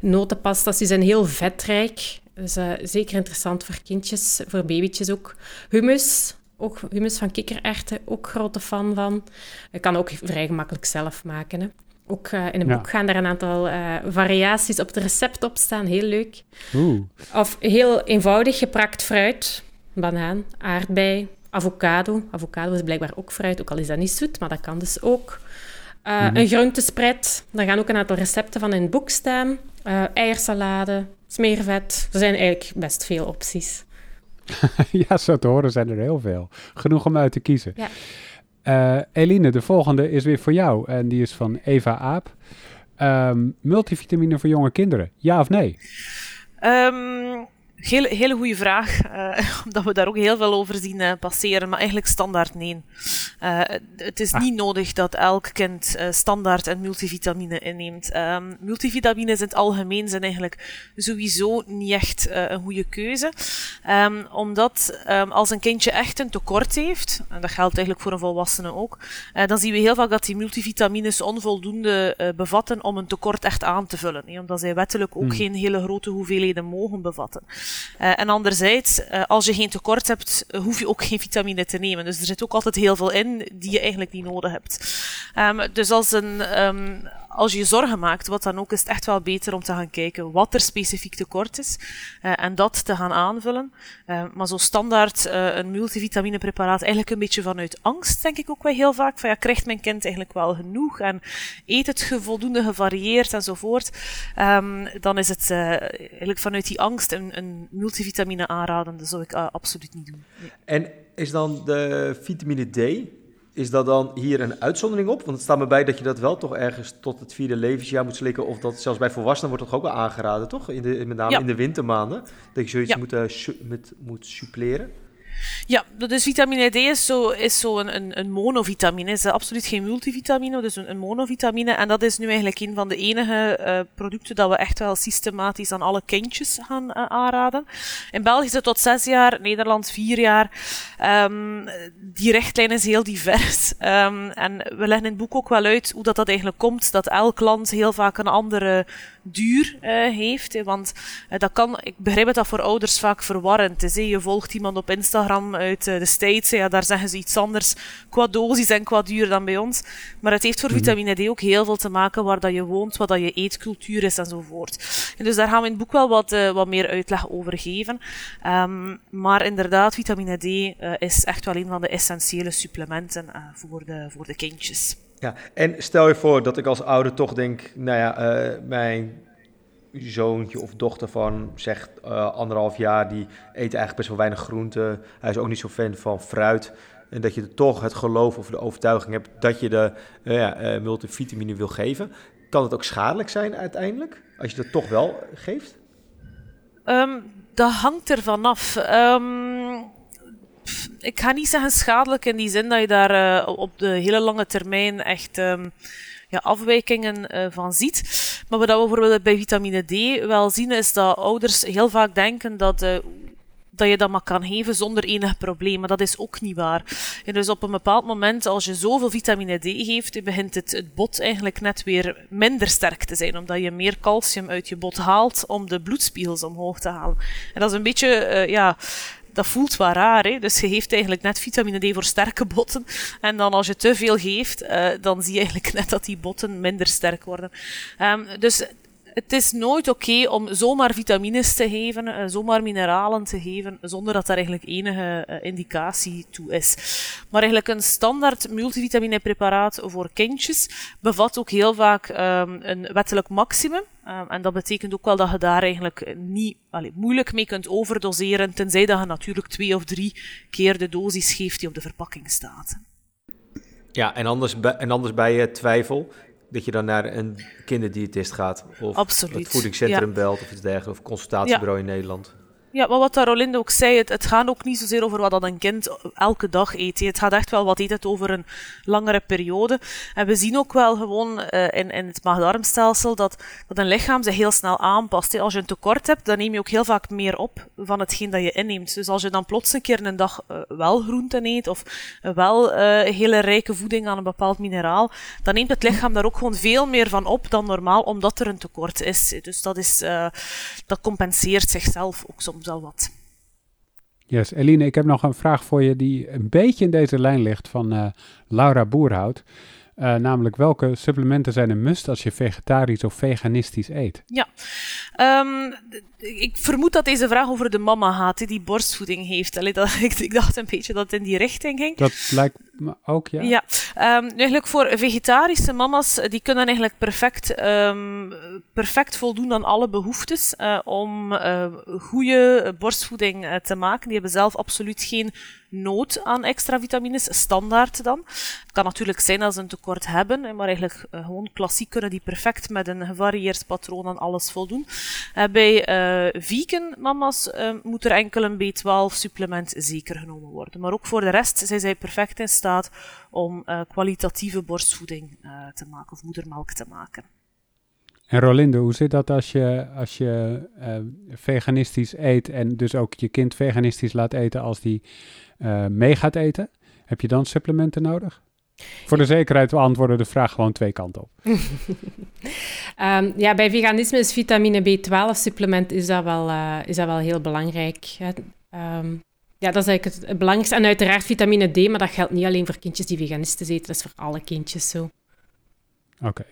notenpasta's die zijn heel vetrijk. Dus uh, zeker interessant voor kindjes, voor babytjes ook. Hummus, ook hummus van kikkererwten, ook grote fan van. Je kan ook vrij gemakkelijk zelf maken. Hè. Ook uh, in een ja. boek gaan er een aantal uh, variaties op het recept op staan. Heel leuk. Oeh. Of heel eenvoudig geprakt fruit. Banaan, aardbei, avocado. Avocado is blijkbaar ook fruit, ook al is dat niet zoet, maar dat kan dus ook. Uh, mm -hmm. Een groentespread. Daar gaan ook een aantal recepten van in het boek staan. eiersalade, smeervet. Er zijn eigenlijk best veel opties. ja, zo te horen zijn er heel veel. Genoeg om uit te kiezen. Ja. Uh, Eline, de volgende is weer voor jou. En die is van Eva Aap. Um, multivitamine voor jonge kinderen, ja of nee? Um, Hele, hele goede vraag, uh, omdat we daar ook heel veel over zien uh, passeren, maar eigenlijk standaard nee. Uh, het is ah. niet nodig dat elk kind standaard een multivitamine inneemt. Um, multivitamines in het algemeen zijn eigenlijk sowieso niet echt een goede keuze, um, omdat um, als een kindje echt een tekort heeft, en dat geldt eigenlijk voor een volwassene ook, dan zien we heel vaak dat die multivitamines onvoldoende bevatten om een tekort echt aan te vullen, omdat zij wettelijk ook hmm. geen hele grote hoeveelheden mogen bevatten. Uh, en anderzijds, uh, als je geen tekort hebt, hoef je ook geen vitamine te nemen. Dus er zit ook altijd heel veel in die je eigenlijk niet nodig hebt. Um, dus als een, um, als je je zorgen maakt, wat dan ook, is het echt wel beter om te gaan kijken wat er specifiek tekort is uh, en dat te gaan aanvullen. Uh, maar zo standaard uh, een multivitaminepreparaat, eigenlijk een beetje vanuit angst, denk ik ook wel heel vaak. Van ja, krijgt mijn kind eigenlijk wel genoeg en eet het voldoende gevarieerd enzovoort. Um, dan is het eigenlijk vanuit die angst een, een multivitamine aanraden. Dat zou ik absoluut niet doen. En is dan de vitamine D is dat dan hier een uitzondering op? Want het staat me bij dat je dat wel toch ergens tot het vierde levensjaar moet slikken. Of dat zelfs bij volwassenen wordt toch ook wel aangeraden, toch? In de, met name in de wintermaanden. Dat je zoiets moet, uh, met, moet suppleren. Ja, dus vitamine D is zo, is zo een, een, een monovitamine. Het is absoluut geen multivitamine, dus een, een monovitamine. En dat is nu eigenlijk een van de enige uh, producten dat we echt wel systematisch aan alle kindjes gaan uh, aanraden. In België is het tot zes jaar, Nederland vier jaar. Um, die richtlijn is heel divers. Um, en we leggen in het boek ook wel uit hoe dat, dat eigenlijk komt, dat elk land heel vaak een andere duur uh, heeft. Want dat kan, ik begrijp het dat voor ouders vaak verwarrend is. Je volgt iemand op Instagram uit eh, de States. Ja, daar zeggen ze iets anders qua dosis en qua duur dan bij ons. Maar het heeft voor mhm. vitamine D ook heel veel te maken waar dat je woont, wat dat je eetcultuur is enzovoort. En dus daar gaan we in het boek wel wat, wat meer uitleg over geven. Um, maar inderdaad, vitamine D is echt wel een van de essentiële supplementen voor, de, voor de kindjes. Ja, en stel je voor dat ik als ouder toch denk, nou ja, mijn zoontje of dochter van, zeg, uh, anderhalf jaar, die eet eigenlijk best wel weinig groente. Hij is ook niet zo fan van fruit. En dat je er toch het geloof of de overtuiging hebt dat je de uh, multivitamine wil geven. Kan het ook schadelijk zijn uiteindelijk, als je dat toch wel geeft? Um, dat hangt er vanaf. Um, ik ga niet zeggen schadelijk in die zin dat je daar op de hele lange termijn echt... Um, ja, afwijkingen uh, van ziet. Maar wat we bijvoorbeeld bij vitamine D wel zien, is dat ouders heel vaak denken dat uh, dat je dat maar kan geven zonder enig probleem. Maar dat is ook niet waar. En dus op een bepaald moment, als je zoveel vitamine D geeft, begint het, het bot eigenlijk net weer minder sterk te zijn. Omdat je meer calcium uit je bot haalt om de bloedspiegels omhoog te halen. En dat is een beetje, ja, dat voelt wel raar. Hè? Dus je geeft eigenlijk net vitamine D voor sterke botten. En dan als je te veel geeft, uh, dan zie je eigenlijk net dat die botten minder sterk worden. Um, dus het is nooit oké om zomaar vitamines te geven, uh, zomaar mineralen te geven, zonder dat daar eigenlijk enige uh, indicatie toe is. Maar eigenlijk een standaard multivitaminepreparaat voor kindjes bevat ook heel vaak um, een wettelijk maximum. Um, en dat betekent ook wel dat je daar eigenlijk niet allee, moeilijk mee kunt overdoseren, tenzij dat je natuurlijk twee of drie keer de dosis geeft die op de verpakking staat. Ja, en anders, en anders bij je twijfel, dat je dan naar een kinderdiëtist gaat. Of Absoluut. het voedingscentrum ja. belt of iets dergelijks. Of consultatiebureau ja. in Nederland. Ja, maar wat Rolinde ook zei, het, gaat ook niet zozeer over wat dat een kind elke dag eet. Het gaat echt wel wat eet het over een langere periode. En we zien ook wel gewoon uh, in, in het maag-darmstelsel dat, dat een lichaam zich heel snel aanpast. Als je een tekort hebt, dan neem je ook heel vaak meer op van hetgeen dat je inneemt. Dus als je dan plots een keer een dag uh, wel groenten eet of uh, wel hele rijke voeding aan een bepaald mineraal, dan neemt het lichaam daar ook gewoon veel meer van op dan normaal, omdat er een tekort is. Dus dat, is, dat compenseert zichzelf ook soms al wat. Yes, Eline, ik heb nog een vraag voor je die een beetje in deze lijn ligt van uh, Laura Boerhout. Uh, namelijk, welke supplementen zijn een must als je vegetarisch of veganistisch eet? Ja, um, ik vermoed dat deze vraag over de mama gaat, die borstvoeding heeft. Allee, dat, ik, ik, dacht een beetje dat het in die richting ging. Dat lijkt ook, ja. Ja, um, eigenlijk voor vegetarische mama's, die kunnen eigenlijk perfect, um, perfect voldoen aan alle behoeftes uh, om uh, goede borstvoeding te maken. Die hebben zelf absoluut geen nood aan extra vitamines, standaard dan. Het kan natuurlijk zijn dat ze een tekort hebben, maar eigenlijk gewoon klassiek kunnen die perfect met een gevarieerd patroon aan alles voldoen. bij vegan mama's moet er enkel een B12 supplement zeker genomen worden. Maar ook voor de rest zijn zij perfect in staat om uh, kwalitatieve borstvoeding te maken of moedermelk te maken. En Rolinde, hoe zit dat als je, als je veganistisch eet en dus ook je kind veganistisch laat eten als die mee gaat eten? Heb je dan supplementen nodig? Voor de zekerheid beantwoorden de vraag gewoon twee kanten op. um, ja, bij veganisme is vitamine B12 supplement is dat wel, uh, is dat wel heel belangrijk. Um, ja, dat is eigenlijk het, belangrijkste. En uiteraard vitamine D, maar dat geldt niet alleen voor kindjes die veganisten eten, dat is voor alle kindjes zo. Oké.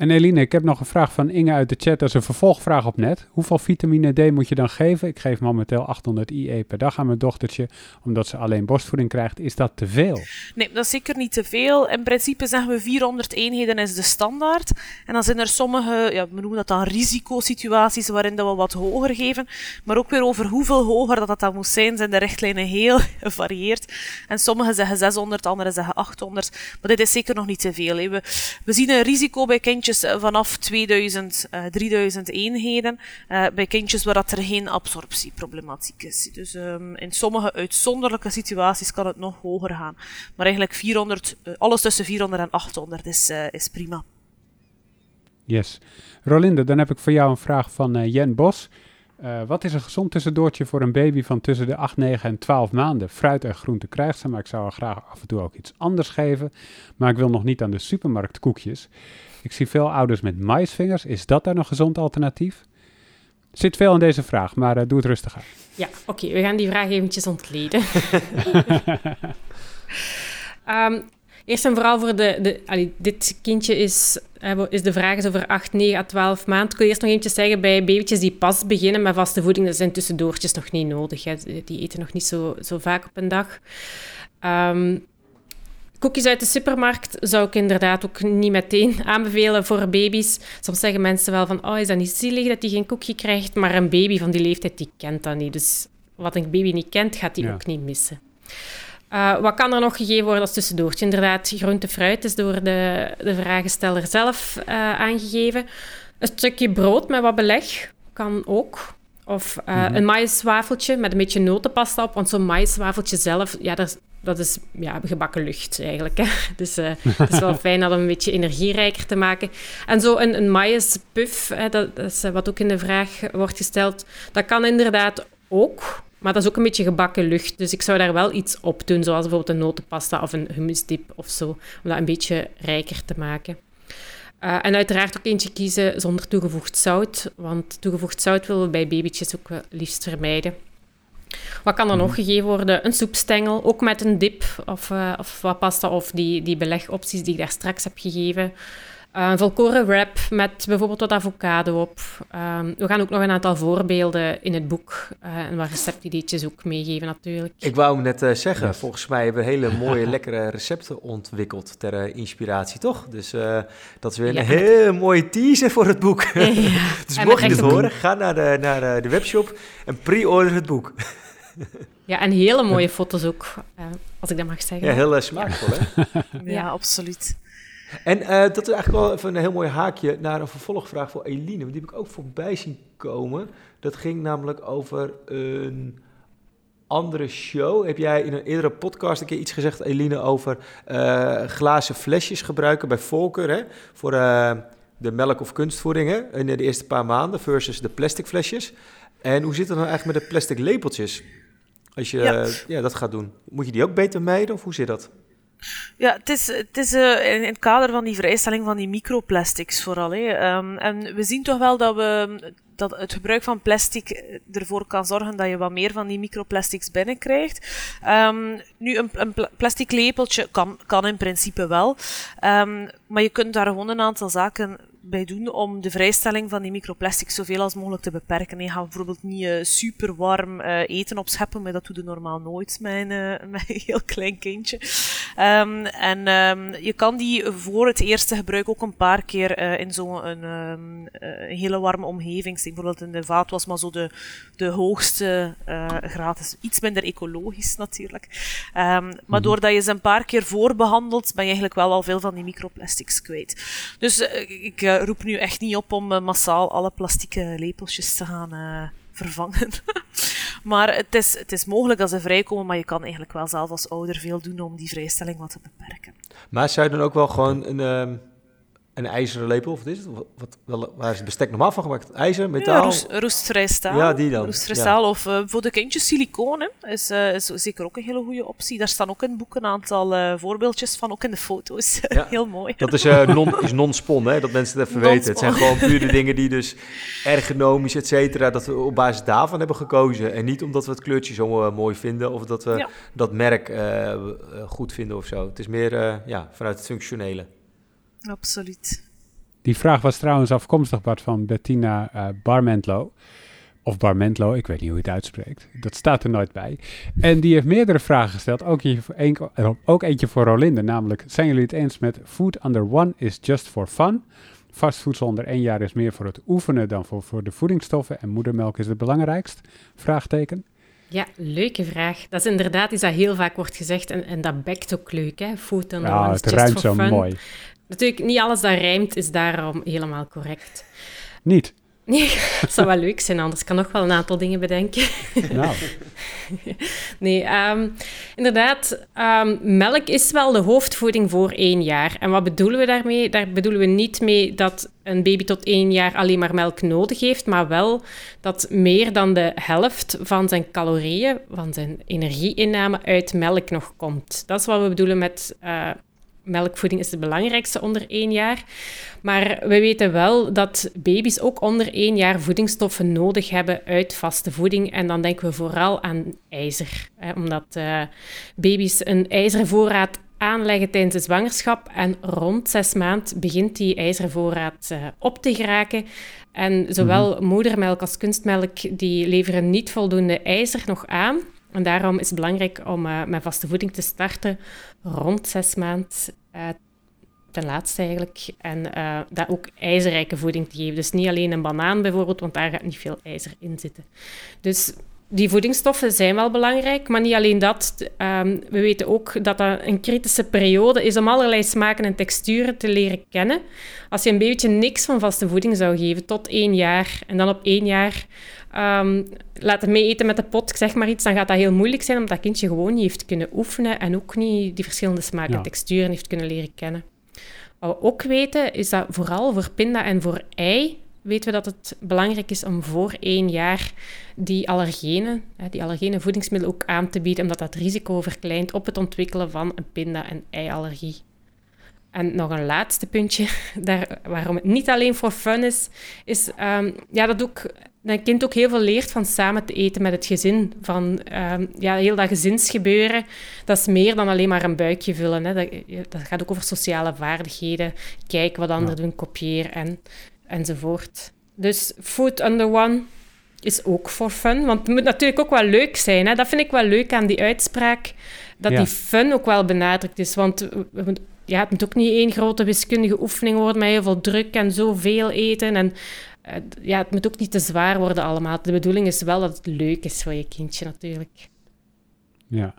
En Eline, ik heb nog een vraag van Inge uit de chat. Dat is een vervolgvraag op net. Hoeveel vitamine D moet je dan geven? Ik geef momenteel 800 IE per dag aan mijn dochtertje, omdat ze alleen borstvoeding krijgt. Is dat te veel? Nee, dat is zeker niet te veel. In principe zeggen we 400 eenheden is de standaard. En dan zijn er sommige, ja, we noemen dat dan risicosituaties, waarin dat we wat hoger geven. Maar ook weer over hoeveel hoger dat, dat dan moet zijn, zijn de richtlijnen heel gevarieerd. En sommigen zeggen 600, anderen zeggen 800. Maar dit is zeker nog niet te veel. We, we zien een risico bij kindjes eh, vanaf 2000, uh, 3000 eenheden. Uh, bij kindjes waar dat er geen absorptieproblematiek is. Dus um, in sommige uitzonderlijke situaties kan het nog hoger gaan. Maar eigenlijk 400, uh, alles tussen 400 en 800 is, is prima. Yes. Rolinde, dan heb ik voor jou een vraag van Jen Bos. Wat is een gezond tussendoortje voor een baby van tussen de 8, 9 en 12 maanden? Fruit en groente krijgt ze, maar ik zou haar graag af en toe ook iets anders geven. Maar ik wil nog niet aan de supermarkt koekjes. Ik zie veel ouders met maisvingers. Is dat dan een gezond alternatief? Zit veel in deze vraag, maar uh, doe het rustig aan. Ja, oké. Okay, we gaan die vraag eventjes ontleden. um, eerst en vooral voor de... de allee, dit kindje is, is de vraag is over 8, 9 à 12 maanden. Ik wil eerst nog eentje zeggen, bij babytjes die pas beginnen met vaste voeding, dat zijn tussendoortjes nog niet nodig. Hè. Die eten nog niet zo, zo vaak op een dag. Um, Koekjes uit de supermarkt zou ik inderdaad ook niet meteen aanbevelen voor baby's. Soms zeggen mensen wel van, oh, is dat niet zielig dat hij geen koekje krijgt? Maar een baby van die leeftijd, die kent dat niet. Dus wat een baby niet kent, gaat hij ja. ook niet missen. Uh, wat kan er nog gegeven worden als tussendoortje? Inderdaad, groente fruit is door de, de vragensteller zelf uh, aangegeven. Een stukje brood met wat beleg kan ook. Of uh, mm -hmm. een maïswafeltje met een beetje notenpasta op. Want zo'n maïswafeltje zelf, ja, daar dat is ja, gebakken lucht eigenlijk. Hè. Dus uh, het is wel fijn dat om een beetje energierijker te maken. En zo een, een maïspuff, hè, dat, dat, is wat ook in de vraag wordt gesteld, dat kan inderdaad ook. Maar dat is ook een beetje gebakken lucht. Dus ik zou daar wel iets op doen, zoals bijvoorbeeld een notenpasta of een hummusdip of zo. Om dat een beetje rijker te maken. Uh, en uiteraard ook eentje kiezen zonder toegevoegd zout. Want toegevoegd zout willen we bij babytjes ook liefst vermijden. Wat kan er nog mhm. gegeven worden? Een soepstengel, ook met een dip of, uh, of wat pasta of die, die belegopties die ik daar straks heb gegeven. Uh, een volkoren wrap met bijvoorbeeld wat avocado op. Uh, we gaan ook nog een aantal voorbeelden in het boek uh, en wat receptideetjes ook meegeven natuurlijk. Ik wou hem net uh, zeggen, volgens mij hebben we hele mooie, lekkere recepten ontwikkeld ter inspiratie, toch? Dus dat is weer een ja. heel mooie teaser voor het boek. Ja. dus en mocht je dit horen, ga naar de, naar de webshop en pre-order het boek. ja, en hele mooie foto's ook, als ik dat mag zeggen. Ja, heel smaakvol, hè? ja, absoluut. En uh, dat is eigenlijk wel even een heel mooi haakje naar een vervolgvraag voor Eline. Want die heb ik ook voorbij zien komen. Dat ging namelijk over een andere show. Heb jij in een eerdere podcast een keer iets gezegd, Eline, over uh, glazen flesjes gebruiken bij Volker hè? voor uh, de melk- of kunstvoeding hè? in de eerste paar maanden versus de plastic flesjes. En hoe zit het nou eigenlijk met de plastic lepeltjes? Als je ja. ja dat gaat doen, moet je die ook beter mijden of hoe zit dat? Ja, het is, het is uh, in het kader van die vrijstelling van die microplastics vooral. Hè. Um, en we zien toch wel dat, we, dat het gebruik van plastic ervoor kan zorgen dat je wat meer van die microplastics binnenkrijgt. Um, nu, een, een plastic lepeltje kan, kan in principe wel. Um, maar je kunt daar gewoon een aantal zaken bij doen om de vrijstelling van die microplastics zoveel als mogelijk te beperken. Je gaat bijvoorbeeld niet uh, super warm uh, eten opscheppen, maar dat doe je normaal nooit met een heel klein kindje. Um, en um, je kan die voor het eerste gebruik ook een paar keer in zo'n een, um, hele warme omgeving steken. Bijvoorbeeld in de vaat was maar zo de, de hoogste graad. iets minder ecologisch natuurlijk. maar mm doordat je ze een paar keer voorbehandelt, ben je eigenlijk wel al veel van die microplastics kwijt. Dus ik uh, roep nu echt niet op om uh, massaal alle plastieke lepeltjes te gaan uh, vervangen. maar het is, het is mogelijk dat ze vrijkomen, maar je kan eigenlijk wel zelf als ouder veel doen om die vrijstelling wat te beperken. Maar zou je dan ook wel gewoon een, um, een ijzeren lepel, of wat is het? Wat, waar is het bestek normaal van gemaakt? IJzer, metaal? Ja, roest, roestvrij staal. Ja, die dan. Roestvrij staal. Of uh, voor de kindjes silicoon, hè, is, uh, is zeker ook een hele goede optie. Daar staan ook in het boek een aantal uh, voorbeeldjes van, ook in de foto's. Ja. Heel mooi. Dat is, non, is non-spon, hè, dat mensen het even weten. Het zijn gewoon puur de dingen die dus ergonomisch, et cetera, dat we op basis daarvan hebben gekozen. En niet omdat we het kleurtje zo mooi vinden of dat we dat merk goed vinden of zo. Het is meer ja, vanuit het functionele. Absoluut. Die vraag was trouwens afkomstig, Bart, van Bettina uh, Barmentlo. Of Barmentlo, ik weet niet hoe je het uitspreekt. Dat staat er nooit bij. En die heeft meerdere vragen gesteld, ook, een, ook eentje voor Rolinde. Namelijk, zijn jullie het eens met food under one is just for fun? Vast voedsel onder één jaar is meer voor het oefenen dan voor, voor de voedingsstoffen. En moedermelk is het belangrijkst? Vraagteken. Ja, leuke vraag. Dat is inderdaad iets dat heel vaak wordt gezegd en, en dat bekt ook leuk, hè? Food under ja, one is het ruimt zo mooi. Natuurlijk, niet alles dat rijmt is daarom helemaal correct. Niet? Nee, dat zou wel leuk zijn, anders kan nog wel een aantal dingen bedenken. Nou. nee, ehm, inderdaad, um, melk is wel de hoofdvoeding voor één jaar. En wat bedoelen we daarmee? Daar bedoelen we niet mee dat een baby tot één jaar alleen maar melk nodig heeft, maar wel dat meer dan de helft van zijn calorieën, van zijn energieinname uit melk nog komt. Dat is wat we bedoelen met uh, melkvoeding is het belangrijkste onder één jaar. Maar we weten wel dat baby's ook onder één jaar voedingsstoffen nodig hebben uit vaste voeding. En dan denken we vooral aan ijzer. Hè, omdat uh, baby's een ijzervoorraad aanleggen tijdens de zwangerschap. En rond zes maand begint die ijzervoorraad uh, op te geraken. En zowel mhm. moedermelk als kunstmelk die leveren niet voldoende ijzer nog aan. En daarom is het belangrijk om uh, met vaste voeding te starten rond zes maand. Uh, ten laatste eigenlijk. En uh, dat ook ijzerrijke voeding te geven. Dus niet alleen een banaan bijvoorbeeld, want daar gaat niet veel ijzer in zitten. Dus die voedingsstoffen zijn wel belangrijk, maar niet alleen dat. Um, we weten ook dat dat een kritische periode is om allerlei smaken en texturen te leren kennen. Als je een beetje niks van vaste voeding zou geven tot één jaar en dan op één jaar um, laten mee eten met de pot, zeg maar iets, dan gaat dat heel moeilijk zijn, omdat dat kindje gewoon niet heeft kunnen oefenen en ook niet die verschillende smaken en texturen heeft kunnen leren kennen. Wat we ook weten, is dat vooral voor pinda en voor ei weten we dat het belangrijk is om voor één jaar die allergenen, die allergene voedingsmiddelen ook aan te bieden, omdat dat risico verkleint op het ontwikkelen van een pinda- en eiallergie. En nog een laatste puntje, daar, waarom het niet alleen voor fun is, is um, ja, dat ook, een kind ook heel veel leert van samen te eten met het gezin. Van um, ja, heel dat gezinsgebeuren, dat is meer dan alleen maar een buikje vullen. Hè. Dat, dat gaat ook over sociale vaardigheden, kijken wat anderen doen, kopiëren en, enzovoort. Dus food under one is ook voor fun, want het moet natuurlijk ook wel leuk zijn. Hè. Dat vind ik wel leuk aan die uitspraak, dat die fun ook wel benadrukt is. Want ja, het moet ook niet één grote wiskundige oefening worden met heel veel druk en zoveel eten. En uh, ja, het moet ook niet te zwaar worden allemaal. De bedoeling is wel dat het leuk is voor je kindje natuurlijk. Ja.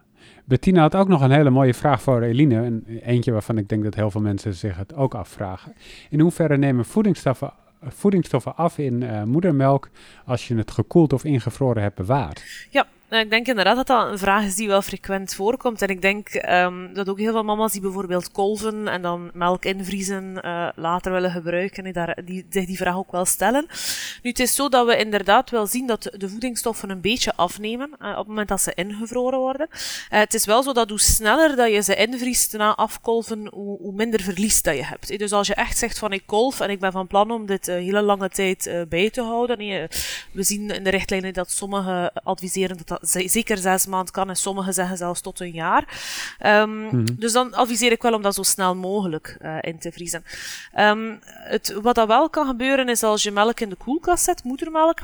Bettina had ook nog een hele mooie vraag voor Eline. En eentje waarvan ik denk dat heel veel mensen zich het ook afvragen. In hoeverre nemen voedingsstoffen, voedingsstoffen af in uh, moedermelk als je het gekoeld of ingevroren hebt bewaard? Ja, ik denk inderdaad dat dat een vraag is die wel frequent voorkomt. En ik denk um, dat ook heel veel mama's die bijvoorbeeld kolven en dan melk invriezen uh, later willen gebruiken, die, daar, die zich die vraag ook wel stellen. Nu, het is zo dat we inderdaad wel zien dat de voedingsstoffen een beetje afnemen uh, op het moment dat ze ingevroren worden. Uh, het is wel zo dat hoe sneller dat je ze invriest na afkolven, hoe, hoe minder verlies dat je hebt. Dus als je echt zegt van ik kolf en ik ben van plan om dit hele lange tijd bij te houden. we zien in de richtlijnen dat sommigen adviseren dat dat zeker zes maanden kan en sommigen zeggen zelfs tot een jaar. Um, Dus dan adviseer ik wel om dat zo snel mogelijk uh, in te vriezen. Um, het, wat dat wel kan gebeuren is als je melk in de koelkast zet, moedermelk,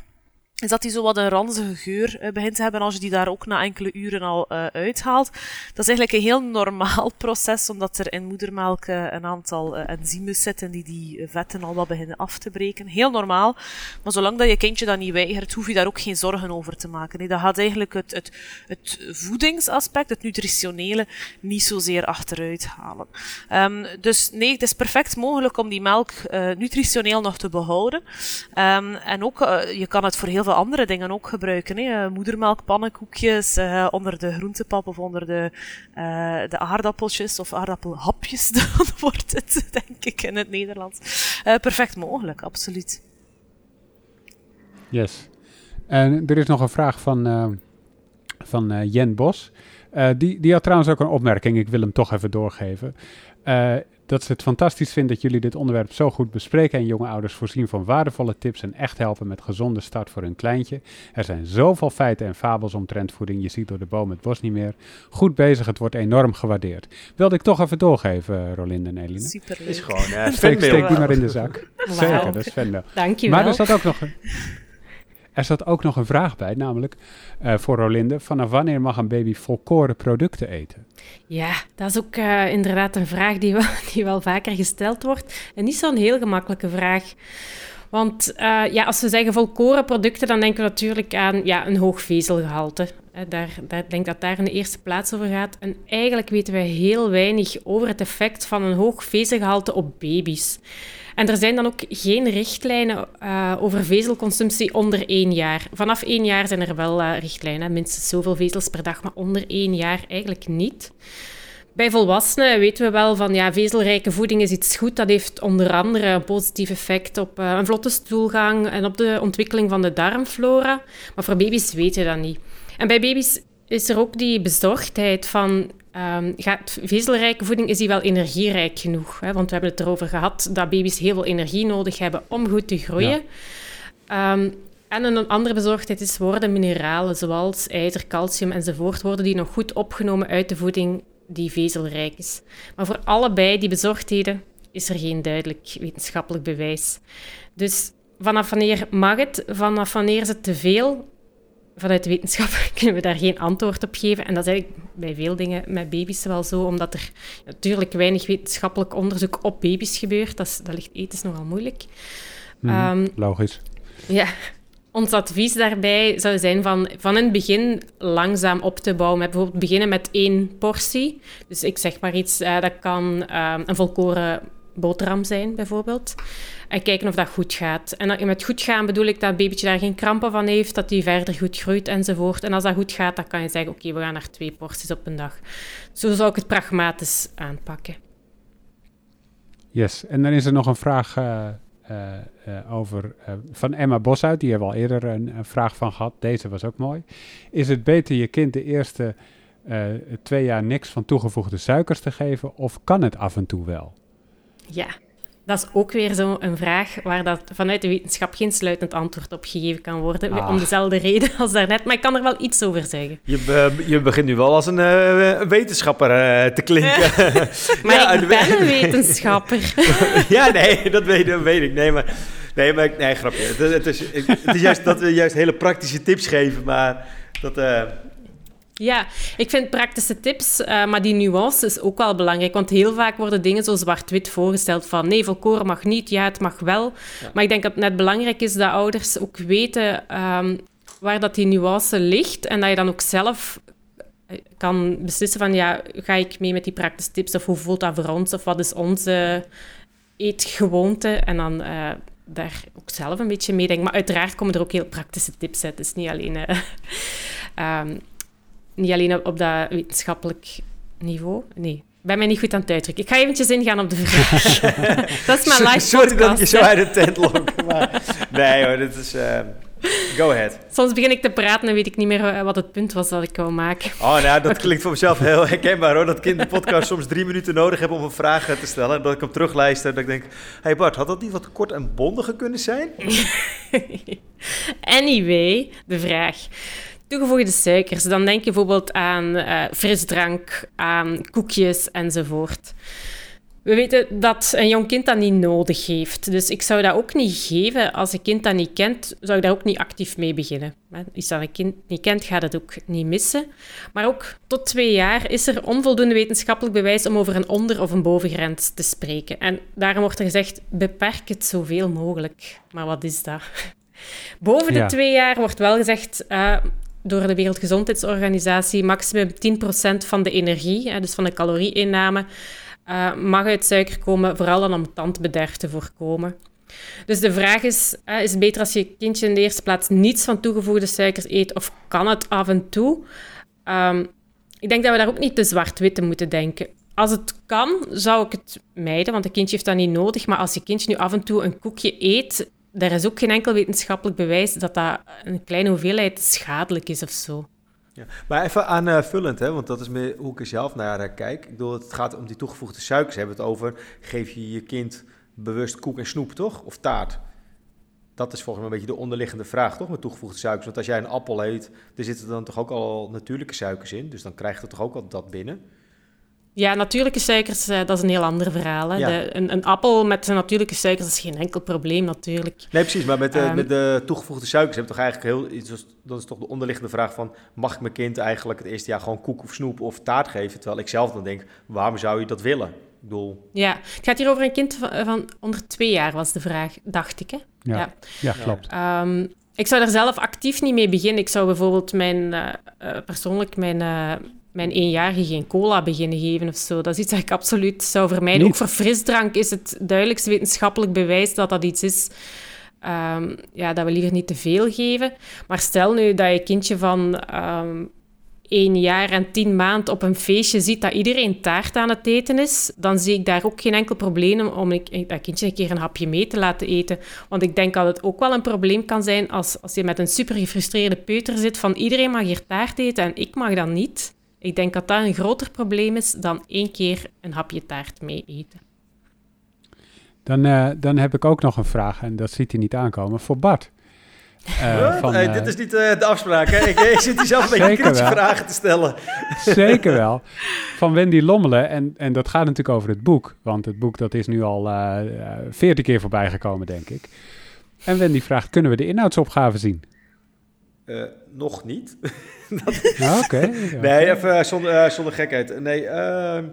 is dat die zo wat een ranzige geur uh, begint te hebben als je die daar ook na enkele uren al uh, uithaalt. Dat is eigenlijk een heel normaal proces, omdat er in moedermelk uh, een aantal enzymen zitten die die vetten al wat beginnen af te breken. Heel normaal. Maar zolang dat je kindje dat niet weigert, hoef je daar ook geen zorgen over te maken. Nee, dat gaat eigenlijk het, het, het voedingsaspect, het nutritionele, niet zozeer achteruit halen. Um, dus nee, het is perfect mogelijk om die melk nutritioneel nog te behouden. Um, en ook, je kan het voor heel veel andere dingen ook gebruiken. Hè. Eh, moedermelk, pannenkoekjes, uh, onder de groentepap of onder de, uh, de aardappeltjes of aardappelhapjes, dan wordt het, denk ik, in het Nederlands. perfect mogelijk, absoluut. Yes. En er is nog een vraag van, van Jen Bos. die, die had trouwens ook een opmerking, ik wil hem toch even doorgeven. Dat ze het fantastisch vinden dat jullie dit onderwerp zo goed bespreken en jonge ouders voorzien van waardevolle tips en echt helpen met gezonde start voor hun kleintje. Er zijn zoveel feiten en fabels omtrent voeding, je ziet door de boom het bos niet meer. Goed bezig, het wordt enorm gewaardeerd. Wilde ik toch even doorgeven, Rolinde en Eline. Super Is gewoon uh, steek, steek die maar in de zak. Zeker, dat is fanmail. Dank je wel. Maar er zat ook nog... Er zat ook nog een vraag bij, namelijk uh, voor Rolinde. Vanaf wanneer mag een baby volkoren producten eten? Ja, dat is ook uh, inderdaad een vraag die wel, die wel vaker gesteld wordt. En niet zo'n heel gemakkelijke vraag. Want uh, ja, als we zeggen volkoren producten, dan denken we natuurlijk aan ja, een hoog vezelgehalte. Daar, daar, denk dat daar in de eerste plaats over gaat. En eigenlijk weten we heel weinig over het effect van een hoog vezelgehalte op baby's. En er zijn dan ook geen richtlijnen uh, over vezelconsumptie onder één jaar. Vanaf één jaar zijn er wel uh, richtlijnen, minstens zoveel vezels per dag, maar onder één jaar eigenlijk niet. Bij volwassenen weten we wel van ja, vezelrijke voeding is iets goed. Dat heeft onder andere een positief effect op uh, een vlotte stoelgang en op de ontwikkeling van de darmflora. Maar voor baby's weten we dat niet. En bij baby's is er ook die bezorgdheid van Um, gaat vezelrijke voeding, is die wel energierijk genoeg? Hè? Want we hebben het erover gehad dat baby's heel veel energie nodig hebben om goed te groeien. Ja. Um, en een andere bezorgdheid is, worden mineralen zoals ijzer, calcium enzovoort, worden die nog goed opgenomen uit de voeding die vezelrijk is? Maar voor allebei die bezorgdheden is er geen duidelijk wetenschappelijk bewijs. Dus vanaf wanneer mag het? Vanaf wanneer is het te veel? Vanuit de wetenschap kunnen we daar geen antwoord op geven. En dat is eigenlijk bij veel dingen met baby's wel zo, omdat er natuurlijk weinig wetenschappelijk onderzoek op baby's gebeurt. Dat, is, dat ligt ethisch nogal moeilijk. Mm, um, logisch. Ja, ons advies daarbij zou zijn van van in het begin langzaam op te bouwen. Met bijvoorbeeld beginnen met één portie. Dus ik zeg maar iets, uh, dat kan uh, een volkoren boterham zijn, bijvoorbeeld. En kijken of dat goed gaat. En met goed gaan bedoel ik dat het babytje daar geen krampen van heeft, dat hij verder goed groeit enzovoort. En als dat goed gaat, dan kan je zeggen, oké, we gaan naar twee porties op een dag. Zo zou ik het pragmatisch aanpakken. Yes, en dan is er nog een vraag uh, uh, uh, over van Emma Bosuit. Die hebben we al eerder een, een, vraag van gehad. Deze was ook mooi. Is het beter je kind de eerste twee jaar niks van toegevoegde suikers te geven, of kan het af en toe wel? Ja, dat is ook weer zo'n vraag waar dat vanuit de wetenschap geen sluitend antwoord op gegeven kan worden. Ah. Om dezelfde reden als daarnet. Maar ik kan er wel iets over zeggen. Je, je begint nu wel als een uh, wetenschapper uh, te klinken. maar ja, ik ben een wetenschapper. ja, nee, dat weet, dat weet ik. Nee, maar, nee, maar nee, grapje. Het, het, is, het is juist dat we juist hele praktische tips geven, maar dat... Uh, ja, ik vind praktische tips, uh, maar die nuance is ook wel belangrijk. Want heel vaak worden dingen zo zwart-wit voorgesteld van nee, volkoren mag niet, ja, het mag wel. Ja. Maar ik denk dat het net belangrijk is dat ouders ook weten um, waar dat die nuance ligt en dat je dan ook zelf eh, kan beslissen van ja, ga ik mee met die praktische tips of hoe voelt dat voor ons of wat is onze eetgewoonte en dan... Uh, daar ook zelf een beetje mee denken. Maar uiteraard komen er ook heel praktische tips uit. Het is niet alleen uh, um, niet alleen op dat wetenschappelijk niveau. Nee, ben mij niet goed aan het uitdrukken. Ik ga eventjes ingaan op de vraag. dat is mijn live Sorry podcast, dat je zo uit de tent loopt. Maar... nee hoor, dit is... Uh... Go ahead. Soms begin ik te praten en weet ik niet meer eh, wat het punt was dat ik wou maken. Oh, nou, dat klinkt voor mezelf heel herkenbaar hoor. Dat ik in de podcast soms drie minuten nodig heb om een vraag te stellen. En dat ik hem terugluister dat ik denk... hey Bart, had dat niet wat kort en bondiger kunnen zijn? anyway, de vraag. Toegevoegde suikers, dan denk je bijvoorbeeld aan uh, frisdrank, aan koekjes enzovoort. We weten dat een jong kind dat niet nodig heeft. Dus ik zou dat ook niet geven. Als een kind dat niet kent, zou ik daar ook niet actief mee beginnen. Als dat een kind niet kent, gaat het ook niet missen. Maar ook tot twee jaar is er onvoldoende wetenschappelijk bewijs om over een onder- of een bovengrens te spreken. En daarom wordt er gezegd, beperk het zoveel mogelijk. Maar wat is dat? Boven de ja. twee jaar wordt wel gezegd, uh, door de Wereldgezondheidsorganisatie maximum 10% van de energie, dus van de calorieinname, uh, mag uit suiker komen, vooral dan om tandbederf te voorkomen. Dus de vraag is, is het beter als je kindje in de eerste plaats niets van toegevoegde suikers eet of kan het af en toe? Um, ik denk dat we daar ook niet te zwart-wit moeten denken. Als het kan, zou ik het mijden, want een kindje heeft dat niet nodig. Maar als je kindje nu af en toe een koekje eet, er is ook geen enkel wetenschappelijk bewijs dat dat een kleine hoeveelheid schadelijk is of zo. Ja. Maar even aanvullend, hè, want dat is meer hoe ik er zelf naar kijk. Ik bedoel, het gaat om die toegevoegde suikers. Hebben het over, geef je je kind bewust koek en snoep, toch? Of taart? Dat is volgens mij een beetje de onderliggende vraag, toch? Met toegevoegde suikers. Want als jij een appel eet, er zitten dan toch ook al natuurlijke suikers in. Dus dan krijg je toch ook al dat binnen. Ja, natuurlijke suikers, uh, dat is een heel ander verhaal. Hè. De, een, een, appel met natuurlijke suikers is geen enkel probleem natuurlijk. Nee, precies. Maar met de, um, met de toegevoegde suikers heb je toch eigenlijk heel... Iets, dat is toch de onderliggende vraag van... mag ik mijn kind eigenlijk het eerste jaar gewoon koek of snoep of taart geven? Terwijl ik zelf dan denk, waarom zou je dat willen? Ik bedoel... Ja, het gaat hier over een kind van, van onder twee jaar, was de vraag, dacht ik. Hè? Ja, ja. ja klopt. Um, ik zou er zelf actief niet mee beginnen. Ik zou bijvoorbeeld mijn, uh, uh, persoonlijk mijn, uh, mijn eenjarige geen cola beginnen geven of zo. Dat is iets dat ik absoluut zou vermijden. Ook voor frisdrank is het duidelijkste wetenschappelijk bewijs dat dat iets is um, ja, dat we liever niet te veel geven. Maar stel nu dat je kindje van um, één jaar en tien maand op een feestje ziet dat iedereen taart aan het eten is, dan zie ik daar ook geen enkel probleem om ik, dat kindje een keer een hapje mee te laten eten. Want ik denk dat het ook wel een probleem kan zijn als, als je met een super gefrustreerde peuter zit van iedereen mag hier taart eten en ik mag dat niet. Ik denk dat dat een groter probleem is dan één keer een hapje taart mee eten. Dan, uh, dan heb ik ook nog een vraag, en dat ziet hij niet aankomen, voor Bart. Uh, van, hey, uh, dit is niet uh, de afspraak, hè? Ik, ik zit hier zelf een beetje kritische vragen te stellen. Zeker wel. Van Wendy Lommelen, en, en dat gaat natuurlijk over het boek. Want het boek dat is nu al veertien keer voorbij gekomen, denk ik. En Wendy vraagt, kunnen we de inhoudsopgave zien? Nog niet. Oké. Okay, nee, even zonder, zonder gekheid. Nee, ehm,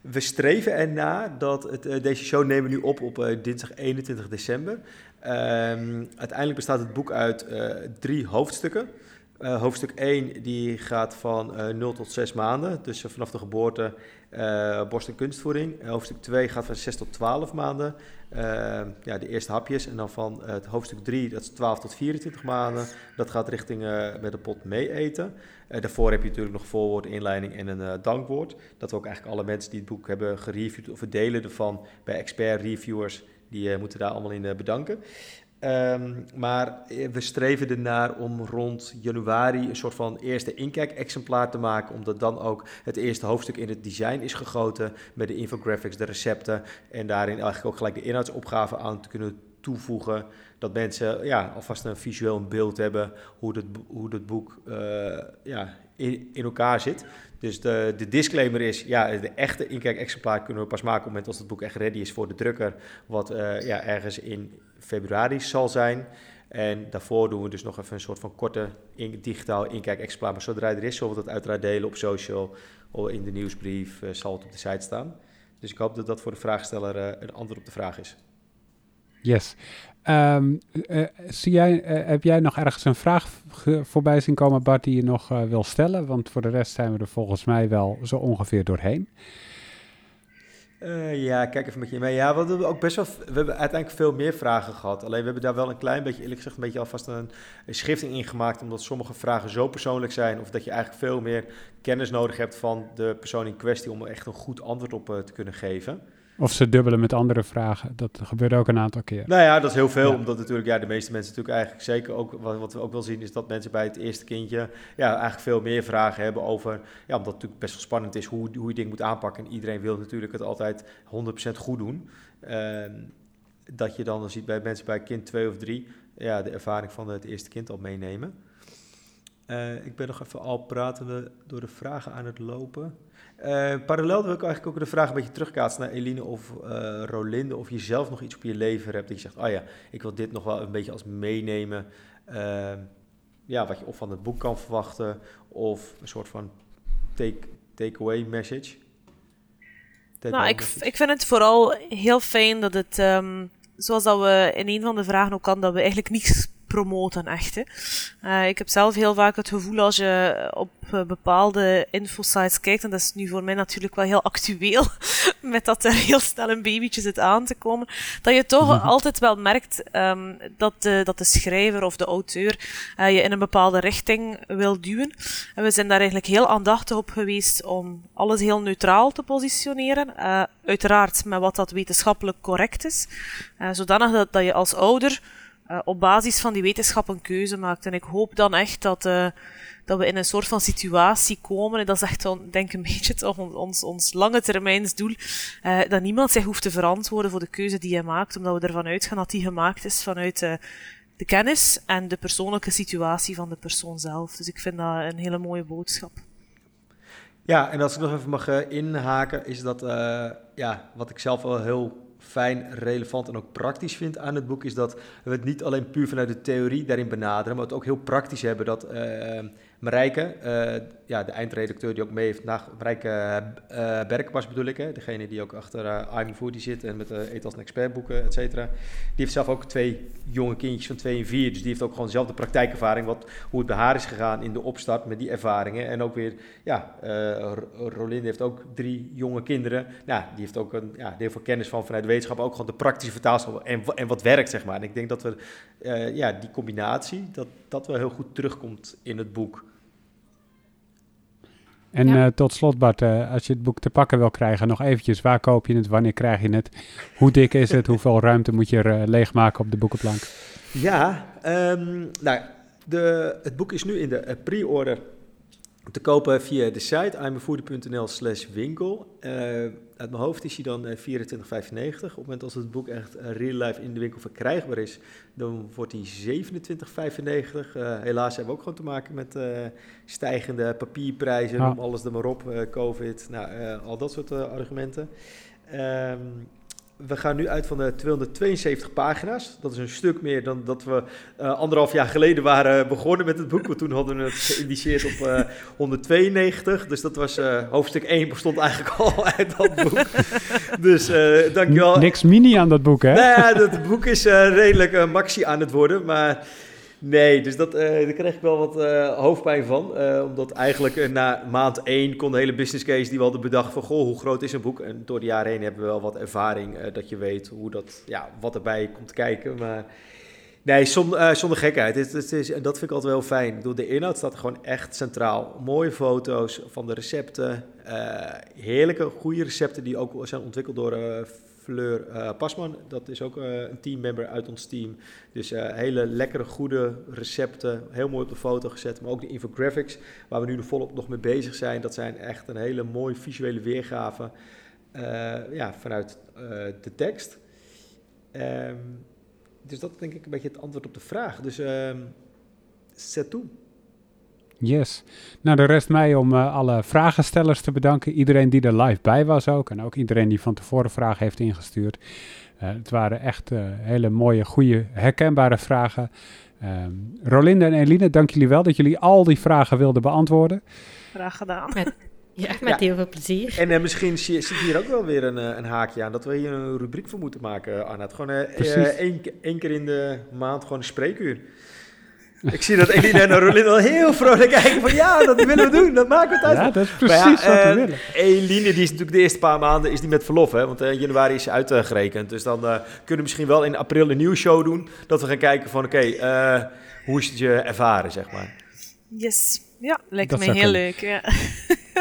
we streven erna dat het, deze show nemen we nu op op dinsdag 21 december. Um, uiteindelijk bestaat het boek uit uh, drie hoofdstukken. Uh, hoofdstuk 1 die gaat van uh, 0 tot 6 maanden, dus vanaf de geboorte, borst- en kunstvoeding. hoofdstuk 2 gaat van 6 tot 12 maanden, ja, de eerste hapjes. En dan van het hoofdstuk 3, dat is 12 tot 24 maanden, dat gaat richting met de pot mee eten. daarvoor heb je natuurlijk nog voorwoord, inleiding en een dankwoord. Dat we ook eigenlijk alle mensen die het boek hebben gereviewd of delen ervan bij expert reviewers die uh, moeten daar allemaal in uh, bedanken. Um, maar we streven ernaar om rond januari een soort van eerste inkijk-exemplaar te maken, omdat dan ook het eerste hoofdstuk in het design is gegoten met de infographics, de recepten en daarin eigenlijk ook gelijk de inhoudsopgave aan te kunnen toevoegen. Dat mensen ja, alvast een visueel beeld hebben hoe het, hoe boek uh, ja, in, elkaar zit. Dus de, de disclaimer is, ja, de echte inkijk-exemplaar kunnen we pas maken op het moment als het boek echt ready is voor de drukker, wat uh, ja, ergens in februari zal zijn. En daarvoor doen we dus nog even een soort van korte in, digitaal inkijk-exemplaar. Maar zodra er is, zullen we dat uiteraard delen op social of in de nieuwsbrief, uh, zal het op de site staan. Dus ik hoop dat dat voor de vraagsteller uh, een antwoord op de vraag is. Yes. Um, uh, zie jij, uh, heb jij nog ergens een vraag voorbij zien komen, Bart, die je nog uh, wil stellen? Want voor de rest zijn we er volgens mij wel zo ongeveer doorheen. ja, kijk even met je mee. Ja, we hebben ook best wel. We hebben uiteindelijk veel meer vragen gehad. Alleen we hebben daar wel een klein beetje, eerlijk gezegd, een beetje alvast een, een schrifting in gemaakt. Omdat sommige vragen zo persoonlijk zijn. Of dat je eigenlijk veel meer kennis nodig hebt van de persoon in kwestie. om er echt een goed antwoord op te kunnen geven. Of ze dubbelen met andere vragen. Dat gebeurt ook een aantal keer. Nou ja, dat is heel veel. Ja. Omdat natuurlijk ja, de meeste mensen natuurlijk eigenlijk zeker ook... Wat, wat we ook wel zien is dat mensen bij het eerste kindje... Ja, eigenlijk veel meer vragen hebben over... Ja, omdat het natuurlijk best wel spannend is hoe, hoe je ding moet aanpakken. En iedereen wil natuurlijk het altijd 100% goed doen. Uh, dat je dan, dan ziet bij mensen bij kind 2 of 3... Ja, de ervaring van het eerste kind al meenemen. Uh, ik ben nog even al pratende door de vragen aan het lopen... Uh, parallel wil ik eigenlijk ook de vraag een beetje terugkaatsen naar Eline of uh, Rolinde. Of je zelf nog iets op je lever hebt dat je zegt, oh ja, ik wil dit nog wel een beetje als meenemen. Uh, ja, wat je of van het boek kan verwachten of een soort van take, take-away message. Take nou, ik, message. ik vind het vooral heel fijn dat het, um, zoals dat we in een van de vragen ook kan, dat we eigenlijk niets promoten echt. Uh, ik heb zelf heel vaak het gevoel als je op uh, bepaalde infosites kijkt, en dat is nu voor mij natuurlijk wel heel actueel, met dat er heel snel een babytje zit aan te komen, dat je toch mm -hmm. altijd wel merkt um, dat, de, dat de schrijver of de auteur uh, je in een bepaalde richting wil duwen. En we zijn daar eigenlijk heel aandachtig op geweest om alles heel neutraal te positioneren. uiteraard met wat dat wetenschappelijk correct is. zodanig dat, dat je als ouder uh, op basis van die wetenschap een keuze maakt. En ik hoop dan echt dat, uh, dat we in een soort van situatie komen, en dat is echt dan, denk ik een beetje ons, ons lange termijnsdoel, uh, dat niemand zich hoeft te verantwoorden voor de keuze die hij maakt, omdat we ervan uitgaan dat die gemaakt is vanuit de kennis en de persoonlijke situatie van de persoon zelf. Dus ik vind dat een hele mooie boodschap. Ja, en als ik nog even mag inhaken, is dat ja, wat ik zelf wel heel fijn, relevant en ook praktisch vind aan het boek, is dat we het niet alleen puur vanuit de theorie daarin benaderen, maar het ook heel praktisch hebben. Dat uh, Marijke, uh, ja, de eindredacteur die ook mee heeft, naar Marijke uh, Berkenpas bedoel ik, hè, degene die ook achter uh, I'm Foodie zit en met uh, als een expert boeken, et cetera. Die heeft zelf ook twee jonge kindjes van twee en vier, dus die heeft ook gewoon zelf de praktijkervaring, wat, hoe het bij haar is gegaan in de opstart met die ervaringen. En ook weer, ja, Rolinde heeft ook drie jonge kinderen, nou, die heeft ook een, ja, heel veel kennis van vanuit de wetenschap, ook gewoon de praktische vertaalslag en, en wat werkt, zeg maar. En ik denk dat we, ja, die combinatie, dat dat wel heel goed terugkomt in het boek. En ja. uh, tot slot, Bart, uh, als je het boek te pakken wil krijgen, nog eventjes, waar koop je het, wanneer krijg je het, hoe dik is het, hoeveel ruimte moet je er uh, leegmaken op de boekenplank? Ja, um, nou, de, het boek is nu in de pre-order te kopen via de site imafoodie.nl slash winkel. Uh, uit mijn hoofd is hij dan uh, 24,95. Op het moment als het boek echt uh, real life in de winkel verkrijgbaar is, dan wordt hij 27,95. helaas hebben we ook gewoon te maken met stijgende papierprijzen, om alles er maar op, COVID, nou, al dat soort argumenten. Um, we gaan nu uit van de 272 pagina's. Dat is een stuk meer dan dat we uh, anderhalf jaar geleden waren begonnen met het boek. Want toen hadden we het geïndiceerd op uh, eh, 192. Dus dat was uh, hoofdstuk 1 bestond eigenlijk al uit dat boek. dus dankjewel. Niks mini aan dat boek, hè? Nou ja, dat boek is redelijk maxi aan het worden. Maar Nee, dus dat, uh, daar kreeg ik wel wat uh, hoofdpijn van. Uh, omdat eigenlijk na maand één kon de hele business case die we hadden bedacht van... goh, hoe groot is een boek? En door de jaren heen hebben we wel wat ervaring dat je weet hoe dat, ja, wat erbij komt kijken. Maar nee, zonder, zonder gekheid. Het, het is, en dat vind ik altijd wel fijn. Door de inhoud staat gewoon echt centraal. Mooie foto's van de recepten. heerlijke, goede recepten die ook zijn ontwikkeld door Fleur uh, Pasman, dat is ook uh, een teammember uit ons team. Dus uh, hele lekkere, goede recepten, heel mooi op de foto gezet. Maar ook de infographics, waar we nu volop nog mee bezig zijn. Dat zijn echt een hele mooie visuele weergave ja, vanuit de tekst. Um, dus dat denk ik een beetje het antwoord op de vraag. Dus zet toe. Yes. Nou, de rest mij om uh, alle vragenstellers te bedanken. Iedereen die er live bij was ook. En ook iedereen die van tevoren vragen heeft ingestuurd. Uh, het waren echt uh, hele mooie, goede, herkenbare vragen. Um, Rolinde en Eline, dank jullie wel dat jullie al die vragen wilden beantwoorden. Graag gedaan. Met, ja, met ja. heel veel plezier. En misschien zit hier ook wel weer een, een, haakje aan dat we hier een rubriek voor moeten maken, Arnaud. Gewoon één, één keer in de maand gewoon een spreekuur. Ik zie dat Eline en Rolin al heel vrolijk kijken van ja, dat willen we doen, dat maken we tijd Ja, dat is precies ja, wat we uh, willen. Eline, die is natuurlijk de eerste paar maanden is die met verlof, hè, want uh, januari is uitgerekend. Dus dan uh, kunnen we misschien wel in april een nieuwe show doen, dat we gaan kijken van oké, okay, hoe is het je ervaren, zeg maar. Yes, ja, lijkt dat me heel leuk, ja.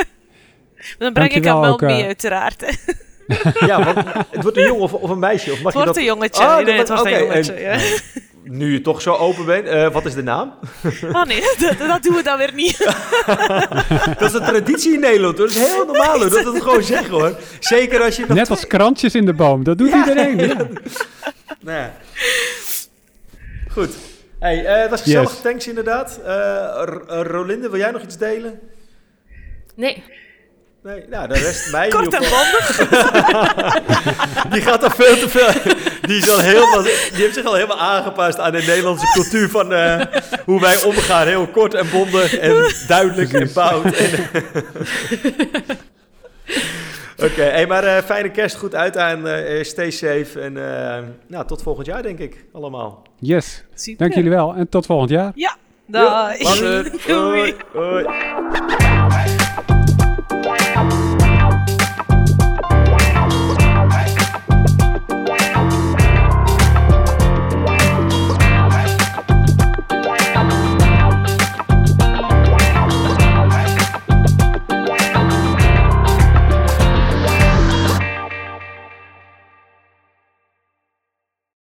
dan breng ik hem wel ook, mee, uiteraard. ja, want het wordt een jongen of, of, een meisje? Of mag het wordt je dat... een jongetje. Oh, nee, het okay. een jongetje, en, ja nu je toch zo open bent, uh, wat is de naam? Oh nee, dat, dat, doen we dan weer niet. dat is een traditie in Nederland hoor. Dat is heel normaal hoor, dat we het gewoon zeggen hoor. Zeker als je... Net als krantjes in de boom, dat doet ja, iedereen. Ja. nou ja. Goed. Hey, uh, het was gezellig, yes. thanks inderdaad. Uh, Rolinde, wil jij nog iets delen? Nee. Nee, nou, de rest mij Kort en bondig. die gaat er veel te veel. Die, is al helemaal, die heeft zich al helemaal aangepast aan de Nederlandse cultuur van uh, hoe wij omgaan. Heel kort en bondig en duidelijk en bout. Oké, okay, hey, maar uh, fijne kerst, goed uit aan, uh, stay safe en nou, tot volgend jaar denk ik allemaal. Yes, Super. dank jullie wel en tot volgend jaar. Ja, doei. Doei. Hoi. Hoi.